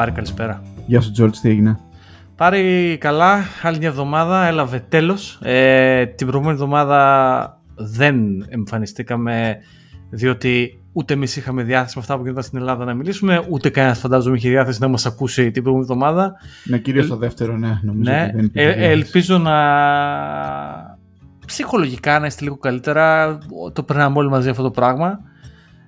Πάρη, καλησπέρα. Γεια σου, Τζόρτ, τι έγινε; Πάρη, καλά. Άλλη μια εβδομάδα έλαβε τέλος. Ε, την προηγούμενη εβδομάδα δεν εμφανιστήκαμε διότι ούτε εμείς είχαμε διάθεση με αυτά που γίνονταν στην Ελλάδα να μιλήσουμε, ούτε κανένας φαντάζομαι είχε διάθεση να μας ακούσει την προηγούμενη εβδομάδα. Ναι, κυρίως το δεύτερο, ναι, νομίζω. Ναι, ότι δεν ε, ελπίζω να ψυχολογικά να είστε λίγο καλύτερα. Το περνάμε όλοι μαζί αυτό το πράγμα.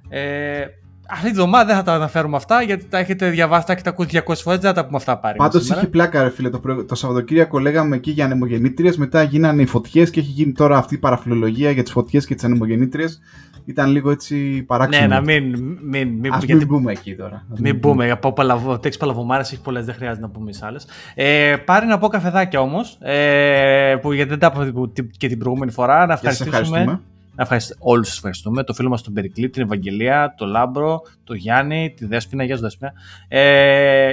Ε, αυτή τη βδομάδα δεν θα τα αναφέρουμε αυτά γιατί τα έχετε διαβάσει, τα έχετε ακούσει 200 φορές. Δεν θα τα πούμε αυτά πάρει. Πάντως είχε πλάκα, ρε φίλε. Το, προ... το Σαββατοκύριακο λέγαμε εκεί για ανεμογεννήτριες. Μετά γίνανε οι φωτιές και έχει γίνει τώρα αυτή η παραφιλολογία για τις φωτιές και τις ανεμογεννήτριες. Ήταν λίγο έτσι παράξενο. Ναι, να μην. μην, μην Ας μην μπούμε εκεί τώρα. Μην, μην μπούμε. Από παλαβο, τέξι παλαβομάρες έχει πολλές, δεν χρειάζεται να πούμε άλλες. Ε, πάρει να πω καφεδάκια όμως. Ε, που γιατί δεν τα είπαμε και την προηγούμενη φορά. Να ευχαριστήσουμε. Να ευχαριστούμε. Όλους σας ευχαριστούμε. Το φίλο μας τον Περικλή, την Ευαγγελία, τον Λάμπρο, τον Γιάννη, τη Δέσπινα. Γεια σου, Δέσπινα. Ε,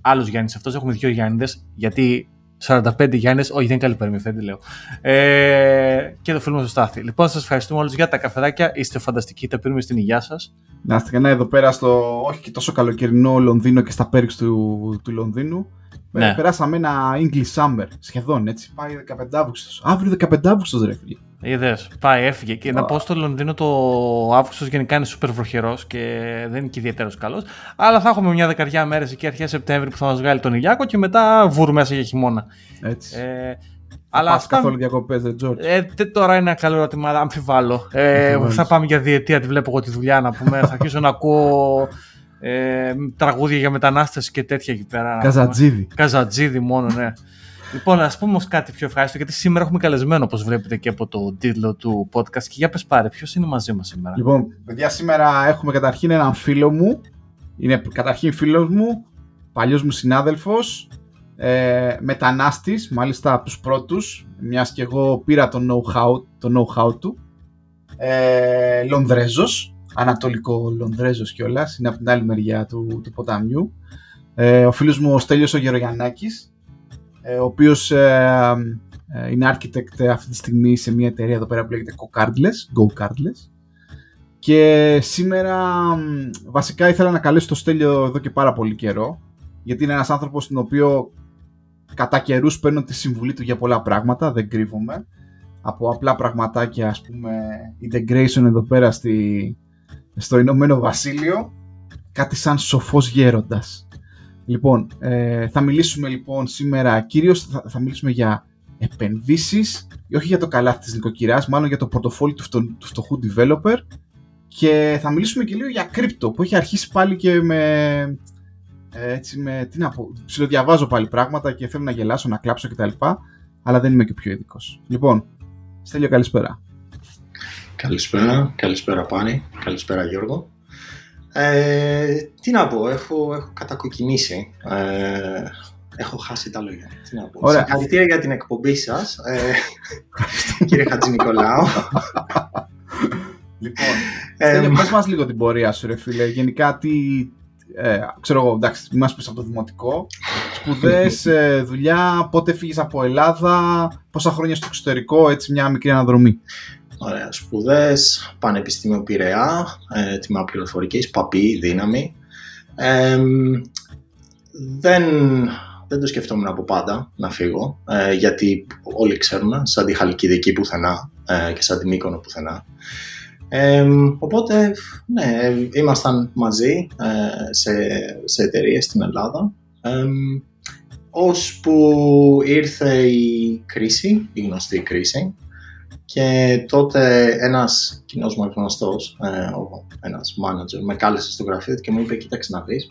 Άλλος Γιάννης αυτός. Έχουμε δύο Γιάννηδες. Γιατί 45 Γιάννης, όχι δεν είναι καλή περιμετρή, λέω. Ε, και το φίλο μας το Στάθη. Λοιπόν, σας ευχαριστούμε όλους για τα καφεδάκια. Είστε φανταστικοί. Τα πήραμε στην υγεία σας. Να είστε καλά εδώ πέρα στο όχι και τόσο καλοκαιρινό Λονδίνο και στα πέριξ του, του Λονδίνου. Ναι. Περάσαμε ένα English Summer σχεδόν έτσι. Πάει 15 Αύγουστο. Αύριο 15 Αύγουστο, ρε φίλε. Είδες, πάει, έφυγε. Και oh. να πω στο Λονδίνο το Αύγουστος γενικά είναι super βροχερός και δεν είναι και ιδιαίτερος καλός. Αλλά θα έχουμε μια δεκαριά μέρες εκεί αρχές Σεπτέμβρη που θα μας βγάλει τον Ηλιάκο και μετά βούρ μέσα για χειμώνα. Έτσι. Ε, αλλά πας καθόλου διακοπές, δεν Τζόρτ. Ε, τώρα είναι ένα καλό ερώτημα, αμφιβάλλω. Ε, θα πάμε για διετία, τη βλέπω εγώ τη δουλειά να πούμε. θα αρχίσω να ακούω ε, τραγούδια για μετανάστες και τέτοια εκεί πέρα. Καζατζίδι. Καζατζίδι μόνο, ναι. Λοιπόν, ας πούμε όμως κάτι πιο ευχάριστο, γιατί σήμερα έχουμε καλεσμένο, όπως βλέπετε και από το τίτλο του podcast. Και για πες πάρε, ποιος είναι μαζί μας σήμερα; Λοιπόν, παιδιά, σήμερα έχουμε καταρχήν έναν φίλο μου. Είναι καταρχήν φίλος μου, παλιός μου συνάδελφος, ε, μετανάστης, μάλιστα από τους πρώτους, μιας και εγώ πήρα το know-how, το know-how του. Ε, Λονδρέζος, Ανατολικό Λονδρέζος κιόλας, είναι από την άλλη μεριά του, του ποταμιού. Ε, ο φίλος μου ο Στέλιος ο Γερογιαννάκης, ε, ο οποίος ε, ε, είναι architect αυτή τη στιγμή σε μια εταιρεία εδώ πέρα που λέγεται Go Cardless. Και σήμερα βασικά ήθελα να καλέσω το Στέλιο εδώ και πάρα πολύ καιρό, γιατί είναι ένας άνθρωπος τον οποίο κατά καιρούς παίρνω τη συμβουλή του για πολλά πράγματα, δεν κρύβομαι. Από απλά πραγματάκια, ας πούμε, integration εδώ πέρα στη, στο Ηνωμένο Βασίλειο κάτι σαν σοφός γέροντας. Λοιπόν, ε, θα μιλήσουμε λοιπόν σήμερα, κυρίως θα, θα μιλήσουμε για επενδύσεις, όχι για το καλάθι της νοικοκυράς, μάλλον για το πορτοφόλι του, φτω, του φτωχού developer και θα μιλήσουμε και λίγο για κρύπτο που έχει αρχίσει πάλι και με, ε, έτσι με, τι να πω, ψιλοδιαβάζω πάλι πράγματα και θέλω να γελάσω, να κλάψω κτλ. Αλλά δεν είμαι και πιο ειδικός. Λοιπόν, Στέλιο καλησπέρα. Καλησπέρα, καλησπέρα Πάνη, καλησπέρα Γιώργο. Ε, τι να πω, έχω, έχω κατακοκκινήσει. Ε, έχω χάσει τα λόγια. Τι να πω. Ωραία. Συγχαρητήρια για την εκπομπή σας, ε, κύριε Χατζη Νικολάου. λοιπόν, ε, πες μας λίγο την πορεία σου ρε φίλε. Γενικά τι, ε, ξέρω εγώ, εντάξει, είμαστε πίσω από το δημοτικό. Σπουδές, ε, δουλειά, πότε φύγεις από Ελλάδα, πόσα χρόνια στο εξωτερικό, έτσι μια μικρή αναδρομή. Ωραία, σπουδές, Πανεπιστήμιο Πειραιά, ε, τμήμα πληροφορικής, παπί, δύναμη. Ε, δεν, δεν το σκεφτόμουν από πάντα να φύγω, ε, γιατί όλοι ξέρουν, σαν τη Χαλκιδική πουθενά ε, και σαν τη Μύκονο πουθενά. Ε, οπότε, ναι, ήμασταν μαζί ε, σε, σε εταιρείες στην Ελλάδα. Ε, ώσπου ήρθε η κρίση, η γνωστή κρίση, και τότε ένας κοινός μου γνωστός, ε, ένας manager, με κάλεσε στο γραφείο και μου είπε, κοίταξε να δεις,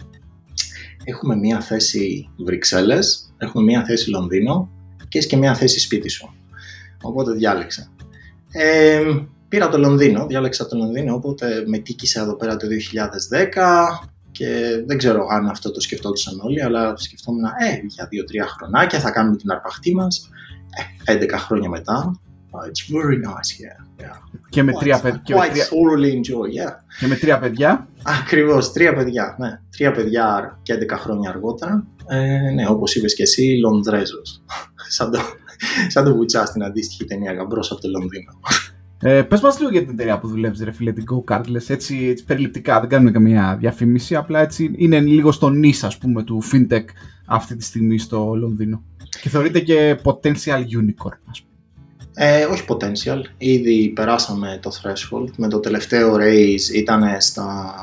έχουμε μία θέση Βρυξέλλες, έχουμε μία θέση Λονδίνο και έχεις και μία θέση σπίτι σου. Οπότε διάλεξα. Ε, πήρα το Λονδίνο, διάλεξα το Λονδίνο, οπότε με τίκησε εδώ πέρα το 2010 και δεν ξέρω αν αυτό το σκεφτόντουσαν όλοι, αλλά σκεφτόμουν, ε, για δύο-τρία χρονάκια θα κάνουμε την αρπαχτή μας. Ε, 11 χρόνια μετά, It's very nice here. Yeah. Και με τρία παιδιά. Quite thoroughly enjoy, yeah. Και με τρία παιδιά. Ακριβώς, τρία παιδιά. Ναι. Τρία παιδιά και 11 χρόνια αργότερα. Ε, ναι, όπως είπες και εσύ, Λονδρέζος. σαν, το, σαν το βουτσά στην αντίστοιχη ταινία Γαμπρός από το Λονδίνο. Ε, πες μας λίγο για την εταιρεία που δουλεύεις ρε φίλε, την GoCardless, έτσι, έτσι περιληπτικά, δεν κάνουμε καμία διαφήμιση, απλά έτσι είναι λίγο στο νης ας πούμε του FinTech αυτή τη στιγμή στο Λονδίνο. Και θεωρείται και potential unicorn ας πούμε. Ε, όχι potential, ήδη περάσαμε το threshold. Με το τελευταίο raise ήταν στα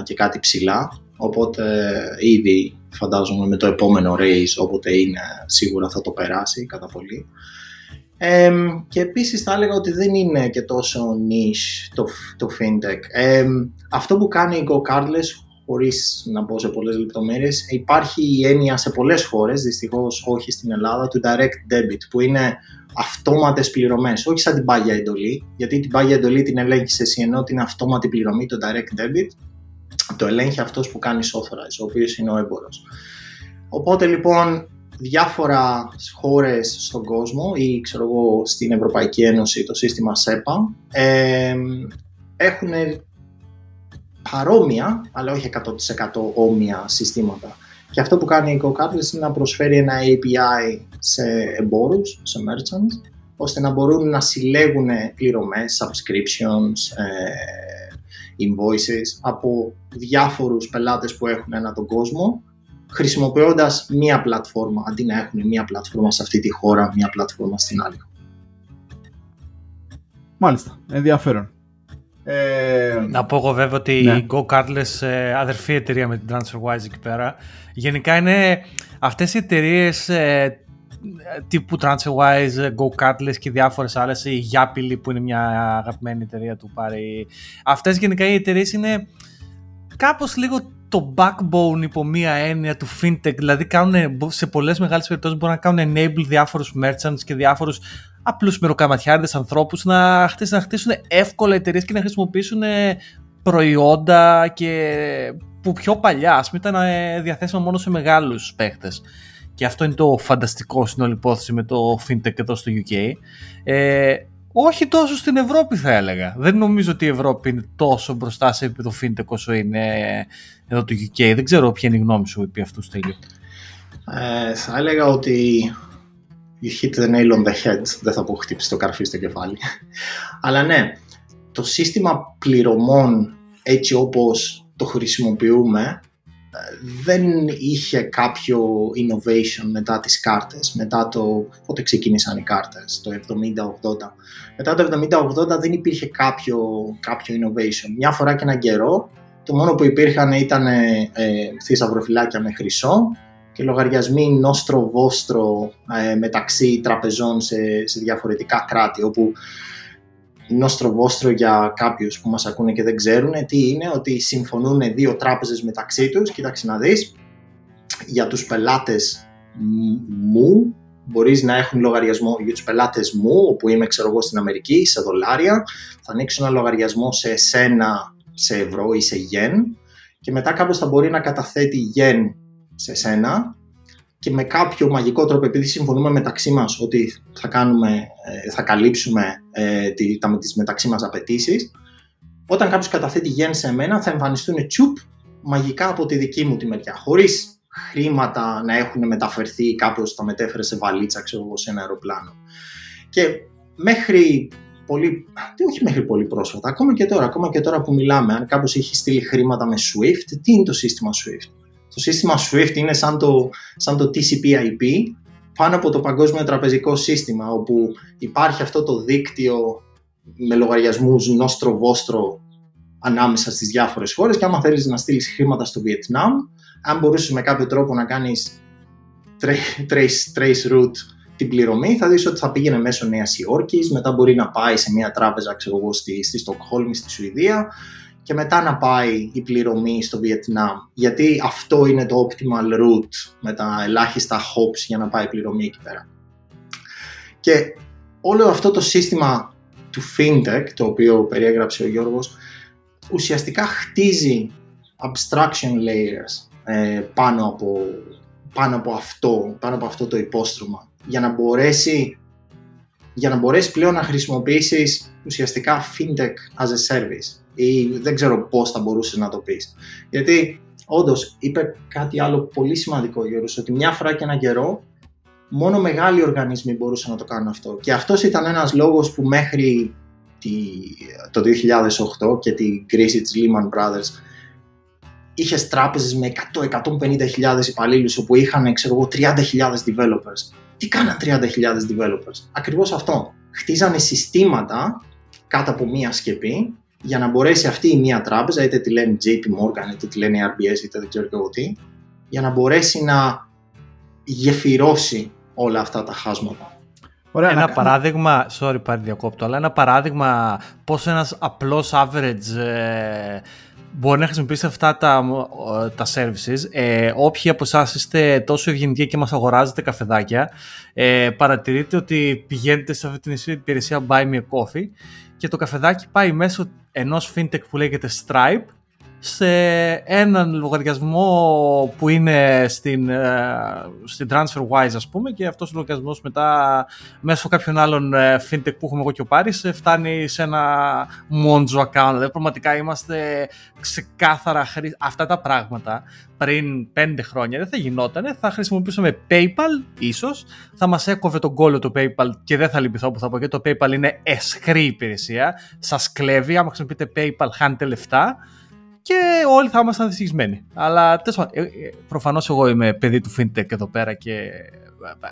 900 και κάτι ψηλά, οπότε ήδη φαντάζομαι με το επόμενο race όποτε είναι σίγουρα θα το περάσει κατά πολύ. και επίσης θα έλεγα ότι δεν είναι και τόσο niche το, το fintech. αυτό που κάνει η GoCardless χωρίς να πω σε πολλές λεπτομέρειες υπάρχει η έννοια σε πολλές χώρες, δυστυχώς όχι στην Ελλάδα, του direct debit που είναι αυτόματες πληρωμές, όχι σαν την πάγια εντολή, γιατί την πάγια εντολή την ελέγχεις εσύ ενώ την αυτόματη πληρωμή, το direct debit, το ελέγχει αυτός που κάνεις authorize, ο οποίος είναι ο έμπορος. Οπότε λοιπόν διάφορα χώρες στον κόσμο ή ξέρω εγώ στην Ευρωπαϊκή Ένωση το σύστημα SEPA ε, έχουν παρόμοια αλλά όχι 100% όμοια συστήματα. Και αυτό που κάνει η GoCardless είναι να προσφέρει ένα API σε εμπόρους, σε merchants, ώστε να μπορούν να συλλέγουν πληρωμές, subscriptions, ε, invoices από διάφορους πελάτες που έχουν ένα τον κόσμο χρησιμοποιώντας μία πλατφόρμα, αντί να έχουν μία πλατφόρμα σε αυτή τη χώρα, μία πλατφόρμα στην άλλη. Μάλιστα, ενδιαφέρον. Ε... Να πω εγώ βέβαια ότι ναι. η Go Cardless, ε, αδερφή εταιρεία με την TransferWise εκεί πέρα, γενικά είναι αυτές οι εταιρείες ε, τύπου TransferWise, Go Cardless και διάφορες άλλες, η Yapili που είναι μια αγαπημένη εταιρεία του πάρει. Αυτές γενικά οι εταιρείες είναι κάπως λίγο το backbone υπό μία έννοια του fintech, δηλαδή κάνουν, σε πολλές μεγάλες περιπτώσεις μπορούν να κάνουν enable διάφορους merchants και διάφορους απλούς μεροκαματιάριδες ανθρώπους να χτίσουν, να χτίσουν εύκολα εταιρείες και να χρησιμοποιήσουν προϊόντα και που πιο παλιά ας πούμε ήταν ε, διαθέσιμα μόνο σε μεγάλους παίχτες. Και αυτό είναι το φανταστικό στην όλη υπόθεση με το fintech εδώ στο UK. Ε, όχι τόσο στην Ευρώπη θα έλεγα. Δεν νομίζω ότι η Ευρώπη είναι τόσο μπροστά σε επίπεδο fintech όσο είναι εδώ το UK. Δεν ξέρω ποια είναι η γνώμη σου επί αυτού Στέλιο. Ε, θα έλεγα ότι you hit the nail on the head. Δεν θα πω χτύπησε το καρφί στο κεφάλι. Αλλά ναι, το σύστημα πληρωμών έτσι όπως το χρησιμοποιούμε δεν είχε κάποιο innovation μετά τις κάρτες, μετά το πότε ξεκίνησαν οι κάρτες, το 70-80. Μετά το 70-80 δεν υπήρχε κάποιο, κάποιο innovation. Μια φορά και έναν καιρό, το μόνο που υπήρχαν ήταν ε, θησαυροφυλάκια με χρυσό και λογαριασμοί νόστρο-βόστρο ε, μεταξύ τραπεζών σε, σε διαφορετικά κράτη, όπου νόστρο-βόστρο για κάποιους που μας ακούνε και δεν ξέρουν τι είναι, ότι συμφωνούν δύο τράπεζες μεταξύ τους, κοίταξε να δεις, για τους πελάτες μου, μπορείς να έχουν λογαριασμό. Για τους πελάτες μου, όπου είμαι ξέρω εγώ στην Αμερική, σε δολάρια, θα ανοίξω ένα λογαριασμό σε εσένα σε ευρώ ή σε γεν και μετά κάποιος θα μπορεί να καταθέτει γεν σε σένα και με κάποιο μαγικό τρόπο, επειδή συμφωνούμε μεταξύ μας ότι θα, κάνουμε, ε, θα καλύψουμε ε, τις μεταξύ μας απαιτήσεις. όταν κάποιος καταθέτει γεν σε μένα θα εμφανιστούν τσουπ μαγικά από τη δική μου τη μεριά, χωρίς χρήματα να έχουν μεταφερθεί κάποιος τα μετέφερε σε βαλίτσα, ξέρω εγώ, σε ένα αεροπλάνο. Και μέχρι πολύ, τι όχι μέχρι πολύ πρόσφατα, ακόμα και τώρα, ακόμα και τώρα που μιλάμε, αν κάποιος έχει στείλει χρήματα με SWIFT, τι είναι το σύστημα SWIFT; Το σύστημα SWIFT είναι σαν το, σαν το TCP/IP πάνω από το παγκόσμιο τραπεζικό σύστημα όπου υπάρχει αυτό το δίκτυο με λογαριασμούς νόστρο-βόστρο ανάμεσα στις διάφορες χώρες και άμα θέλεις να στείλεις χρήματα στο Βιετνάμ, αν μπορούσες με κάποιο τρόπο να κάνεις trace, trace route την πληρωμή, θα δεις ότι θα πήγαινε μέσω Νέας Υόρκης, μετά μπορεί να πάει σε μια τράπεζα, ξέρω εγώ, στη, στη Στοκχόλμη, στη Σουηδία και μετά να πάει η πληρωμή στο Βιετνάμ. Γιατί αυτό είναι το optimal route με τα ελάχιστα hops για να πάει η πληρωμή εκεί πέρα. Και όλο αυτό το σύστημα του fintech, το οποίο περιέγραψε ο Γιώργος, ουσιαστικά χτίζει abstraction layers ε, πάνω, από, πάνω, από αυτό, πάνω από αυτό το υπόστρωμα για να μπορέσει για να μπορέσει πλέον να χρησιμοποιήσεις ουσιαστικά fintech as a service ή δεν ξέρω πώς θα μπορούσες να το πεις. Γιατί όντως είπε κάτι άλλο πολύ σημαντικό Γιώργος, ότι μια φορά και ένα καιρό μόνο μεγάλοι οργανισμοί μπορούσαν να το κάνουν αυτό. Και αυτός ήταν ένας λόγος που μέχρι το 2008 και την κρίση της Lehman Brothers είχες τράπεζες με 100-150 υπαλλήλους όπου είχαν ξέρω εγώ 30.000 developers. Τι κάναν 30.000 developers. Ακριβώς αυτό. Χτίζανε συστήματα κάτω από μία σκεπή για να μπορέσει αυτή η μία τράπεζα, είτε τη λένε JP Morgan, είτε τη λένε RBS, είτε δεν ξέρω εγώ τι, για να μπορέσει να γεφυρώσει όλα αυτά τα χάσματα. Ωραία, ένα παράδειγμα, sorry πάλι διακόπτω, αλλά ένα παράδειγμα πώς ένας απλός average ε, μπορεί να χρησιμοποιήσει αυτά τα, τα services. Ε, όποιοι από εσάς είστε τόσο ευγενικοί και μας αγοράζετε καφεδάκια, ε, παρατηρείτε ότι πηγαίνετε σε αυτή την υπηρεσία Buy Me a Coffee και το καφεδάκι πάει μέσω ενός fintech που λέγεται Stripe σε έναν λογαριασμό που είναι στην, ε, στην TransferWise ας πούμε και αυτός ο λογαριασμός μετά μέσω κάποιων άλλων ε, fintech που έχουμε εγώ και ο Πάρης ε, φτάνει σε ένα Monzo account. Δηλαδή πραγματικά είμαστε ξεκάθαρα χρή... αυτά τα πράγματα πριν πέντε χρόνια δεν θα γινόταν, θα χρησιμοποιούσαμε PayPal ίσως, θα μας έκοβε τον κόλλο το PayPal και δεν θα λυπηθώ που θα πω γιατί το PayPal είναι εσχρή υπηρεσία, σας κλέβει, άμα χρησιμοποιείτε PayPal χάνετε λεφτά και όλοι θα ήμασταν δυστυχισμένοι. Αλλά τέλος πάντων, ε, ε, προφανώς εγώ είμαι παιδί του FinTech εδώ πέρα και.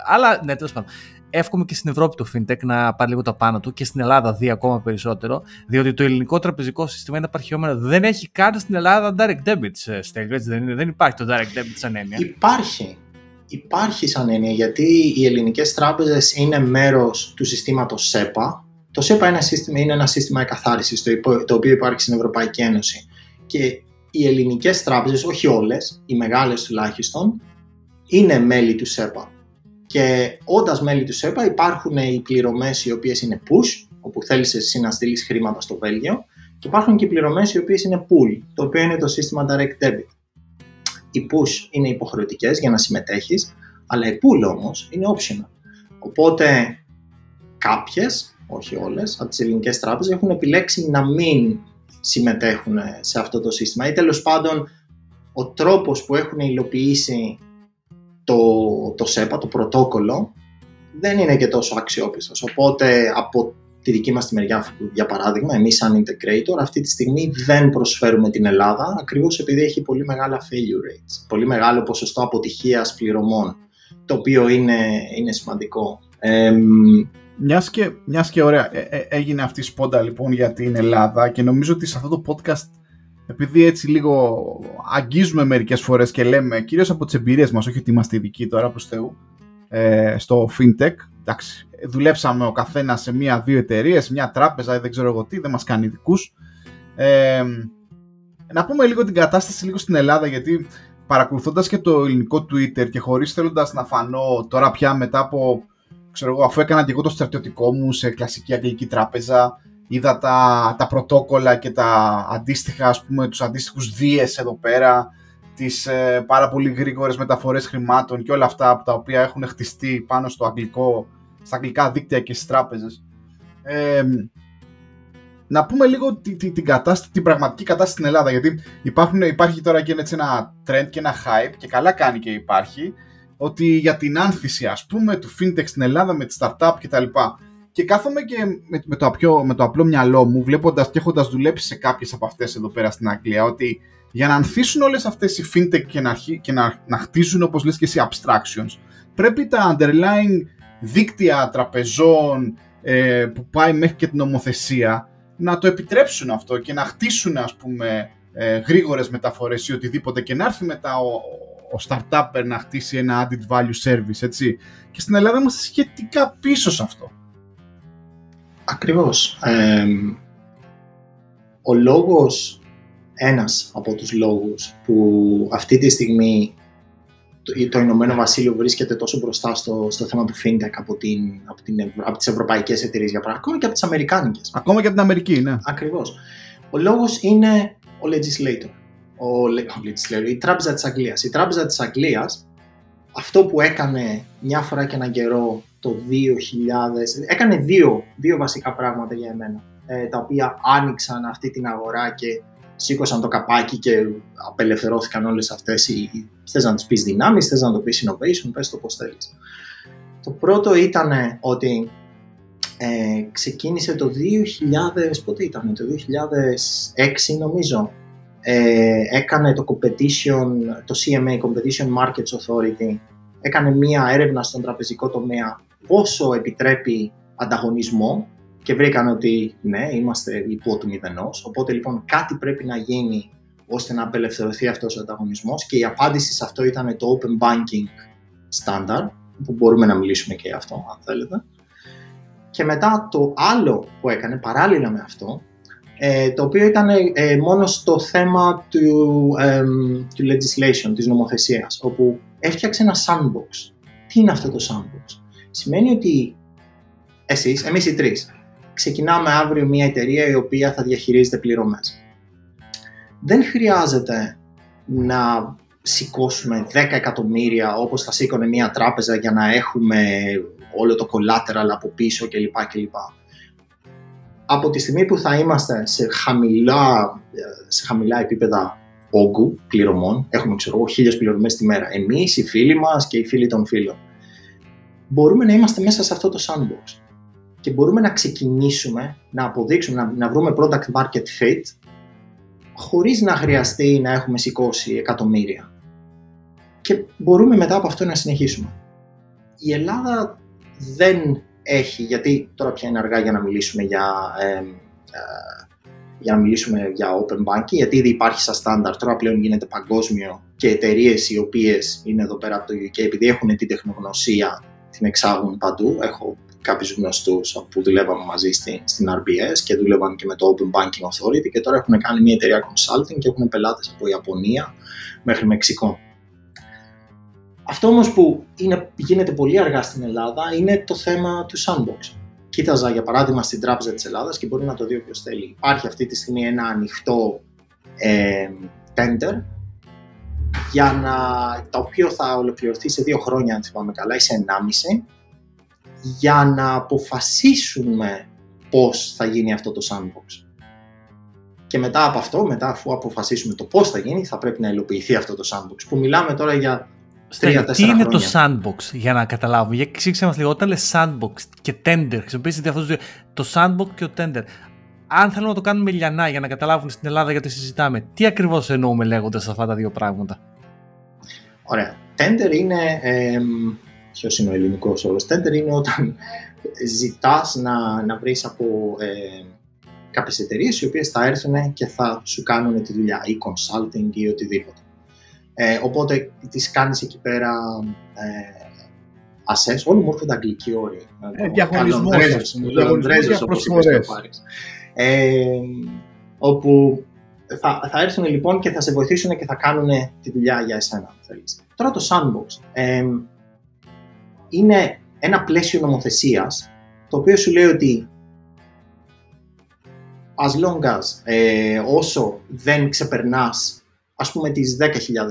Αλλά ναι, τέλος πάντων. Εύχομαι και στην Ευρώπη το FinTech να πάρει λίγο τα πάνω του και στην Ελλάδα δει ακόμα περισσότερο, διότι το ελληνικό τραπεζικό σύστημα είναι απαρχαιόμενο. Δεν έχει καν στην Ελλάδα direct debits, ε, Στέλιο, έτσι δεν, είναι, δεν υπάρχει το direct debit σαν έννοια. Υπάρχει. Υπάρχει σαν έννοια γιατί οι ελληνικές τράπεζες είναι μέρος του συστήματος SEPA. Το SEPA είναι ένα σύστημα, είναι ένα σύστημα εκαθάρισης το οποίο υπάρχει στην Ευρωπαϊκή Ένωση και οι ελληνικές τράπεζες, όχι όλες, οι μεγάλες τουλάχιστον, είναι μέλη του ΣΕΠΑ. Και όντας μέλη του ΣΕΠΑ υπάρχουν οι πληρωμές οι οποίες είναι push, όπου θέλεις εσύ να στείλεις χρήματα στο Βέλγιο, και υπάρχουν και οι πληρωμές οι οποίες είναι pull, το οποίο είναι το σύστημα direct debit. Οι push είναι υποχρεωτικές για να συμμετέχεις, αλλά οι pull όμως είναι optional. Οπότε κάποιες, όχι όλες, από τις ελληνικές τράπεζες έχουν επιλέξει να μην συμμετέχουν σε αυτό το σύστημα ή τέλος πάντων ο τρόπος που έχουν υλοποιήσει το, το ΣΕΠΑ, το πρωτόκολλο, δεν είναι και τόσο αξιόπιστος. Οπότε από τη δική μας τη μεριά, για παράδειγμα, εμείς σαν integrator, αυτή τη στιγμή δεν προσφέρουμε την Ελλάδα, ακριβώς επειδή έχει πολύ μεγάλα failure rates, πολύ μεγάλο ποσοστό αποτυχίας πληρωμών, το οποίο είναι, είναι σημαντικό. Μιας και, μιας και ωραία, ε, ε, έγινε αυτή η σπόντα λοιπόν για την Ελλάδα και νομίζω ότι σε αυτό το podcast επειδή έτσι λίγο αγγίζουμε μερικές φορές και λέμε κυρίως από τις εμπειρίες μας, όχι ότι είμαστε ειδικοί τώρα προς Θεού, ε, στο FinTech, εντάξει, δουλέψαμε ο καθένας σε μία-δύο εταιρείες, μια τράπεζα, δεν ξέρω εγώ τι, δεν μας κάνει ειδικούς. Ε, να πούμε λίγο την κατάσταση λίγο στην Ελλάδα γιατί παρακολουθώντας και το ελληνικό Twitter και χωρίς θέλοντας να φανώ τώρα πια μετά από ξέρω εγώ, αφού έκανα και εγώ το στρατιωτικό μου σε κλασική αγγλική τράπεζα, είδα τα, τα πρωτόκολλα και τα αντίστοιχα, ας πούμε, τους αντίστοιχους δίες εδώ πέρα, τις ε, πάρα πολύ γρήγορες μεταφορές χρημάτων και όλα αυτά από τα οποία έχουν χτιστεί πάνω στο αγγλικό, στα αγγλικά δίκτυα και στις τράπεζες. Ε, να πούμε λίγο την, την, κατάσταση, την πραγματική κατάσταση στην Ελλάδα, γιατί υπάρχουν, υπάρχει τώρα και έτσι ένα trend και ένα hype και καλά κάνει και υπάρχει, ότι για την άνθηση ας πούμε του fintech στην Ελλάδα με τη startup κτλ. Και κάθομαι και με, με, το, απλό, με το απλό μυαλό μου βλέποντας και έχοντας δουλέψει σε κάποιες από αυτές εδώ πέρα στην Αγγλία ότι για να ανθίσουν όλες αυτές οι fintech και να, και να, να χτίζουν όπως λες και εσύ abstractions πρέπει τα underlying δίκτυα τραπεζών ε, που πάει μέχρι και την νομοθεσία να το επιτρέψουν αυτό και να χτίσουν ας πούμε ε, γρήγορες μεταφορές ή οτιδήποτε και να έρθει μετά ο, ο startup να χτίσει ένα added value service, έτσι. Και στην Ελλάδα είμαστε σχετικά πίσω σε αυτό. Ακριβώς. ο λόγος, ένας από τους λόγους που αυτή τη στιγμή το, το Ηνωμένο Βασίλειο βρίσκεται τόσο μπροστά στο, στο θέμα του fintech από, την, από, την, από τις ευρωπαϊκές εταιρείες για παράδειγμα, ακόμα και από τις αμερικάνικες. Ακόμα και από την Αμερική, ναι. Ακριβώς. Ο λόγος είναι ο legislator ο, ο η Τράπεζα της Αγγλίας. Η Τράπεζα της Αγγλίας αυτό που έκανε μια φορά και έναν καιρό το 2000, έκανε δύο, δύο βασικά πράγματα για εμένα, ε, τα οποία άνοιξαν αυτή την αγορά και σήκωσαν το καπάκι και απελευθερώθηκαν όλες αυτές οι, θες να τις πεις δυνάμεις, θες να το πεις innovation, πες το πώς θέλεις. Το πρώτο ήταν ότι ε, ξεκίνησε το 2000, πότε ήταν, το 2006 νομίζω, ε, έκανε το competition, το CMA, Competition Markets Authority, έκανε μία έρευνα στον τραπεζικό τομέα. Πόσο επιτρέπει ανταγωνισμό; Και βρήκαν ότι ναι, είμαστε υπό του μηδενός, οπότε λοιπόν κάτι πρέπει να γίνει ώστε να απελευθερωθεί αυτός ο ανταγωνισμός. Και η απάντηση σε αυτό ήταν το Open Banking Standard, που μπορούμε να μιλήσουμε και αυτό αν θέλετε. Και μετά το άλλο που έκανε παράλληλα με αυτό, ε, το οποίο ήταν ε, μόνο στο θέμα του, ε, του legislation, της νομοθεσίας, όπου έφτιαξε ένα sandbox. Τι είναι αυτό το sandbox? Σημαίνει ότι εσείς, εμείς οι τρεις, ξεκινάμε αύριο μια εταιρεία η οποία θα διαχειρίζεται πληρωμές. Δεν χρειάζεται να σηκώσουμε 10 εκατομμύρια όπως θα σήκωνε μια τράπεζα για να έχουμε όλο το collateral από πίσω κλπ. κλπ. Από τη στιγμή που θα είμαστε σε χαμηλά, σε χαμηλά επίπεδα όγκου πληρωμών, έχουμε ξέρω εγώ χίλιες πληρωμές τη μέρα, εμείς, οι φίλοι μας και οι φίλοι των φίλων, μπορούμε να είμαστε μέσα σε αυτό το sandbox και μπορούμε να ξεκινήσουμε, να αποδείξουμε, να, να βρούμε product market fit χωρίς να χρειαστεί να έχουμε σηκώσει εκατομμύρια. Και μπορούμε μετά από αυτό να συνεχίσουμε. Η Ελλάδα δεν έχει, γιατί τώρα πια είναι αργά για να μιλήσουμε για, ε, για να μιλήσουμε για open banking, γιατί ήδη υπάρχει σαν στάνταρ, τώρα πλέον γίνεται παγκόσμιο και εταιρείες οι οποίες είναι εδώ πέρα από το UK, επειδή έχουν την τεχνογνωσία, την εξάγουν παντού. Έχω κάποιους γνωστούς που δουλεύαν μαζί στην, στην RBS και δούλευαν και με το Open Banking Authority και τώρα έχουν κάνει μια εταιρεία consulting και έχουν πελάτες από Ιαπωνία μέχρι Μεξικό. Αυτό όμως που είναι, γίνεται πολύ αργά στην Ελλάδα είναι το θέμα του sandbox. Κοίταζα για παράδειγμα στην Τράπεζα της Ελλάδας και μπορεί να το δει όποιος θέλει. Υπάρχει αυτή τη στιγμή ένα ανοιχτό ε, tender για να, το οποίο θα ολοκληρωθεί σε δύο χρόνια, αν θυμάμαι καλά, ή σε ενάμιση, για να αποφασίσουμε πώς θα γίνει αυτό το sandbox. Και μετά από αυτό, μετά αφού αποφασίσουμε το πώς θα γίνει, θα πρέπει να υλοποιηθεί αυτό το sandbox. Που μιλάμε τώρα για Στέλιο, τι είναι το sandbox για να καταλάβουμε. Για εξήγησε μας λίγο, όταν λες sandbox και tender, χρησιμοποιήσετε αυτούς δύο, το sandbox και το tender. Αν θέλουμε να το κάνουμε λιανά για να καταλάβουν στην Ελλάδα γιατί συζητάμε, τι ακριβώς εννοούμε λέγοντας αυτά τα δύο πράγματα; Ωραία. Tender είναι, ε, ποιος είναι ο ελληνικός όρος, tender είναι όταν ζητάς να, να βρεις από ε, κάποιες εταιρείες οι οποίες θα έρθουν και θα σου κάνουν τη δουλειά ή consulting ή οτιδήποτε. Ε, οπότε τις κάνεις εκεί πέρα ε, assess, όλοι μου έρχονται αγγλικοί όροι. Ε, διαγωνισμός, ε, όπου θα, θα έρθουν λοιπόν και θα σε βοηθήσουν και θα κάνουν τη δουλειά για εσένα, αν θέλεις. Τώρα το sandbox ε, είναι ένα πλαίσιο νομοθεσίας το οποίο σου λέει ότι as long as ε, όσο δεν ξεπερνάς ας πούμε τις 10.000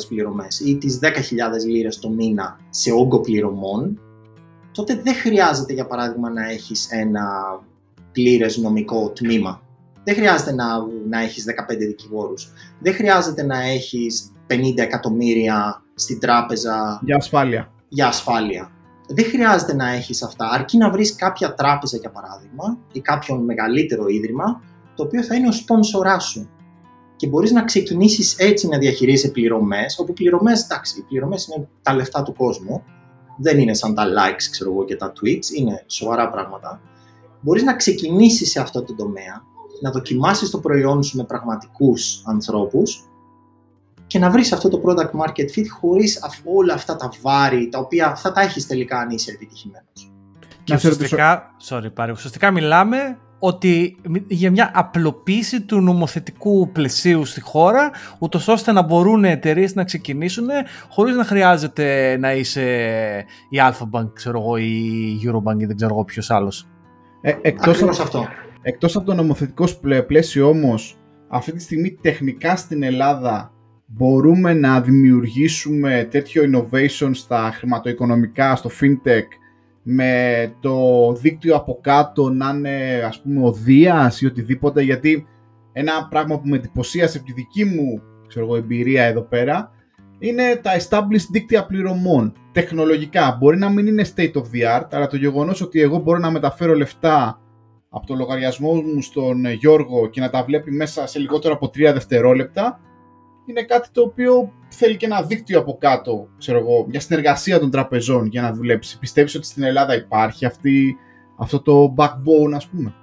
πληρωμές ή τις 10.000 λίρες το μήνα σε όγκο πληρωμών, τότε δεν χρειάζεται για παράδειγμα να έχεις ένα πλήρες νομικό τμήμα. Δεν χρειάζεται να, να έχεις 15 δικηγόρους. Δεν χρειάζεται να έχεις 50 εκατομμύρια στην τράπεζα για ασφάλεια. Για ασφάλεια. Δεν χρειάζεται να έχεις αυτά, αρκεί να βρεις κάποια τράπεζα για παράδειγμα ή κάποιον μεγαλύτερο ίδρυμα το οποίο θα είναι ο σπόνσοράς σου και μπορείς να ξεκινήσεις έτσι να διαχειρίζεσαι πληρωμές, όπου πληρωμές, εντάξει, οι πληρωμές είναι τα λεφτά του κόσμου, δεν είναι σαν τα likes, ξέρω εγώ, και τα tweets, είναι σοβαρά πράγματα. Μπορείς να ξεκινήσεις σε αυτό το τομέα, να δοκιμάσεις το προϊόν σου με πραγματικούς ανθρώπους και να βρεις αυτό το product market fit χωρίς όλα αυτά τα βάρη, τα οποία θα τα έχεις τελικά αν είσαι επιτυχημένος. Και ουσιαστικά, sorry, πάρε, ουσιαστικά μιλάμε ότι για μια απλοποίηση του νομοθετικού πλαισίου στη χώρα, ούτως ώστε να μπορούν εταιρείες να ξεκινήσουν χωρίς να χρειάζεται να είσαι η Alpha ξέρω εγώ, ή η Eurobank ή δεν ξέρω εγώ ποιος άλλος. Ε, εκτός, από, αυτό. εκτός από το νομοθετικό πλαίσιο όμως, αυτή τη στιγμή τεχνικά στην Ελλάδα μπορούμε να δημιουργήσουμε τέτοιο innovation στα χρηματοοικονομικά, στο fintech, με το δίκτυο από κάτω να είναι ας πούμε ο Δίας ή οτιδήποτε γιατί ένα πράγμα που με εντυπωσίασε από τη δική μου ξέρω εμπειρία εδώ πέρα είναι τα established δίκτυα πληρωμών. Τεχνολογικά μπορεί να μην είναι state of the art, αλλά το γεγονός ότι εγώ μπορώ να μεταφέρω λεφτά από το λογαριασμό μου στον Γιώργο και να τα βλέπει μέσα σε λιγότερο από 3 δευτερόλεπτα, είναι κάτι το οποίο θέλει και ένα δίκτυο από κάτω, ξέρω εγώ, μια συνεργασία των τραπεζών για να δουλέψει. Πιστεύεις ότι στην Ελλάδα υπάρχει αυτή, αυτό το backbone, ας πούμε;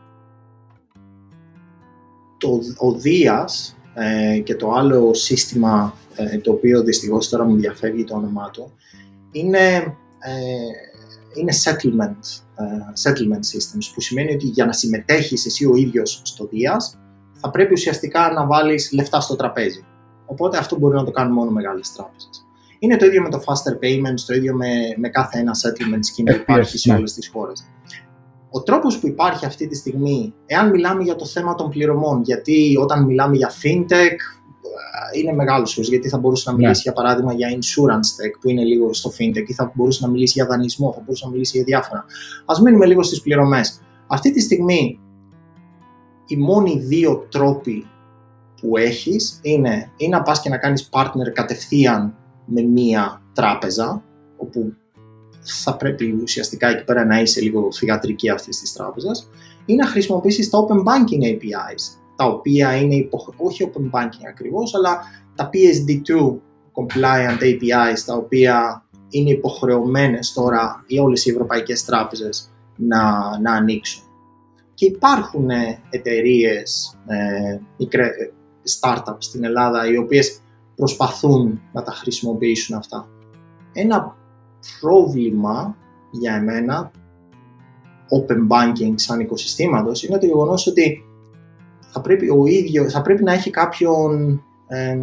Το, ο Δίας ε, και το άλλο σύστημα ε, το οποίο δυστυχώς τώρα μου διαφεύγει το όνομά του είναι, ε, είναι settlement, ε, settlement systems που σημαίνει ότι για να συμμετέχεις εσύ ο ίδιος στο Δίας θα πρέπει ουσιαστικά να βάλεις λεφτά στο τραπέζι. Οπότε αυτό μπορεί να το κάνουν μόνο μεγάλες τράπεζες. Είναι το ίδιο με το faster payments, το ίδιο με, με κάθε ένα settlement scheme που υπάρχει σε ναι. όλες τις χώρες. Ο τρόπος που υπάρχει αυτή τη στιγμή, εάν μιλάμε για το θέμα των πληρωμών, γιατί όταν μιλάμε για fintech, είναι μεγάλος όρο, γιατί θα μπορούσε να μιλήσει για παράδειγμα για insurance tech που είναι λίγο στο fintech ή θα μπορούσε να μιλήσει για δανεισμό, θα μπορούσε να μιλήσει για διάφορα. Α μείνουμε λίγο στις πληρωμές. Αυτή τη στιγμή οι μόνοι δύο τρόποι που έχεις είναι ή να πας και να κάνεις partner κατευθείαν με μία τράπεζα, όπου θα πρέπει ουσιαστικά εκεί πέρα να είσαι λίγο θηγατρική αυτής της τράπεζας, ή να χρησιμοποιήσεις τα open banking APIs, τα οποία είναι υποχ... όχι open banking ακριβώς, αλλά τα PSD2 compliant APIs, τα οποία είναι υποχρεωμένες τώρα για όλες οι ευρωπαϊκές τράπεζες να, να ανοίξουν. Και υπάρχουν εταιρείες ε, startups στην Ελλάδα οι οποίες προσπαθούν να τα χρησιμοποιήσουν αυτά. Ένα πρόβλημα για εμένα open banking σαν οικοσυστήματος είναι το γεγονός ότι θα πρέπει, ο ίδιο, θα πρέπει να έχει κάποιον ε,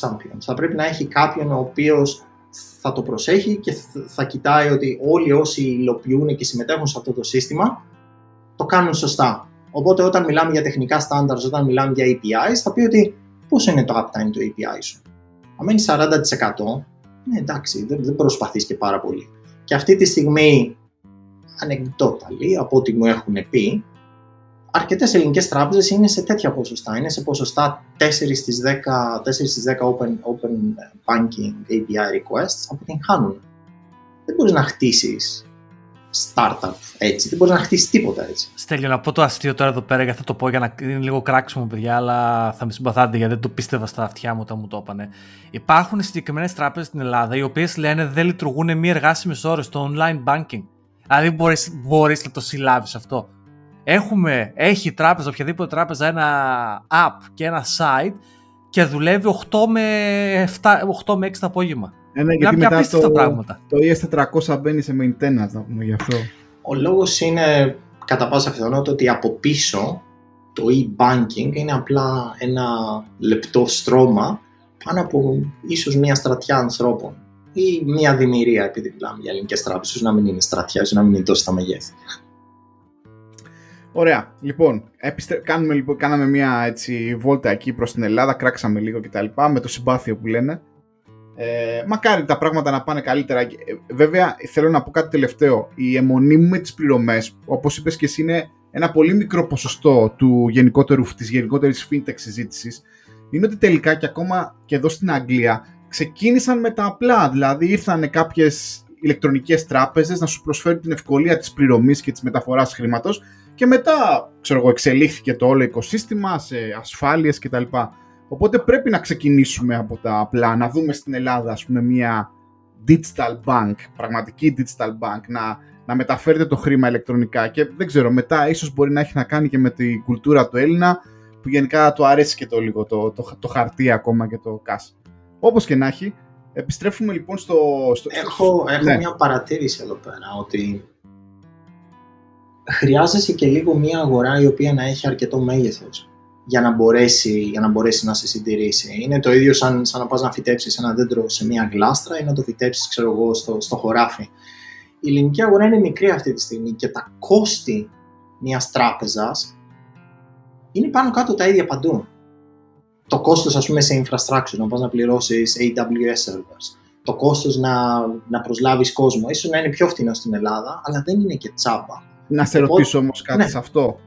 champion, θα πρέπει να έχει κάποιον ο οποίος θα το προσέχει και θα κοιτάει ότι όλοι όσοι υλοποιούν και συμμετέχουν σε αυτό το σύστημα το κάνουν σωστά. Οπότε όταν μιλάμε για τεχνικά standards, όταν μιλάμε για APIs, θα πει ότι πόσο είναι το uptime του API σου. Αν είναι 40%, ναι, εντάξει, δεν, δεν προσπαθείς και πάρα πολύ. Και αυτή τη στιγμή, ανεκδόταλοι, από ό,τι μου έχουν πει, αρκετές ελληνικές τράπεζες είναι σε τέτοια ποσοστά. Είναι σε ποσοστά 4 στις 10, 4 στις 10 open, open banking API requests αποτυγχάνουν. Δεν μπορείς να χτίσεις startup έτσι, δεν μπορείς να χτίσεις τίποτα έτσι. Στέλιο, να πω το αστείο τώρα εδώ πέρα, γιατί θα το πω για να είναι λίγο κράξιμο, παιδιά, αλλά θα με συμπαθάτε γιατί δεν το πίστευα στα αυτιά μου όταν μου το έπανε. Υπάρχουν συγκεκριμένες τράπεζες στην Ελλάδα οι οποίες λένε δεν λειτουργούν μία εργάσιμες ώρες στο online banking. Δηλαδή μπορείς να το συλλάβεις αυτό. Έχουμε, έχει τράπεζα, οποιαδήποτε τράπεζα, ένα app και ένα site και δουλεύει 8 με, 7, 8 με 6 το απόγευμα. Ε, ναι, γιατί μετά το, πράγματα. το ES400 μπαίνει σε maintenance, να πούμε γι' αυτό. Ο λόγος είναι κατά πάσα πιθανότητα ότι από πίσω το e-banking είναι απλά ένα λεπτό στρώμα πάνω από ίσως μια στρατιά ανθρώπων ή μια δημιουργία, επειδή μιλάμε για ελληνικές τράπεζες, να μην είναι στρατιά, να μην είναι τόσο τα μεγέθη. Ωραία. Λοιπόν, επιστε... κάνουμε, λοιπόν, κάναμε μια έτσι, βόλτα εκεί προς την Ελλάδα, κράξαμε λίγο κτλ. με το συμπάθειο που λένε. Ε, μακάρι τα πράγματα να πάνε καλύτερα. Ε, βέβαια, θέλω να πω κάτι τελευταίο. Η αιμονή μου με τις πληρωμές, όπως είπες και εσύ, είναι ένα πολύ μικρό ποσοστό του γενικότερου, της γενικότερης fintech συζήτησης. είναι ότι τελικά και ακόμα και εδώ στην Αγγλία ξεκίνησαν με τα απλά. Δηλαδή ήρθαν κάποιες ηλεκτρονικές τράπεζες να σου προσφέρουν την ευκολία της πληρωμής και της μεταφοράς χρήματος και μετά, ξέρω εγώ, εξελίχθηκε το όλο οικοσύστημα σε ασφάλειες κτλ. Οπότε πρέπει να ξεκινήσουμε από τα απλά, να δούμε στην Ελλάδα, ας πούμε, μια digital bank, πραγματική digital bank, να, να μεταφέρετε το χρήμα ηλεκτρονικά και δεν ξέρω, μετά ίσως μπορεί να έχει να κάνει και με την κουλτούρα του Έλληνα, που γενικά του αρέσει και το λίγο το, το, το, χαρτί ακόμα και το cash. Όπως και να έχει, επιστρέφουμε λοιπόν στο... στο... Έχω, έχω ναι. μια παρατήρηση εδώ πέρα, ότι χρειάζεσαι και λίγο μια αγορά η οποία να έχει αρκετό μέγεθος για να μπορέσει, για να, μπορέσει να σε συντηρήσει. Είναι το ίδιο σαν, σαν να πας να φυτέψεις ένα δέντρο σε μια γλάστρα ή να το φυτέψεις, ξέρω εγώ, στο, στο χωράφι. Η ελληνική αγορά είναι μικρή αυτή τη στιγμή και τα κόστη μιας τράπεζας είναι πάνω κάτω τα ίδια παντού. Το κόστος, ας πούμε, σε infrastructure, να πας να πληρώσεις AWS servers. Το κόστος να, να προσλάβεις κόσμο. ίσως να είναι πιο φθηνό στην Ελλάδα, αλλά δεν είναι και τσάμπα. Να σε ρωτήσω όμως κάτι ναι. σε αυτό.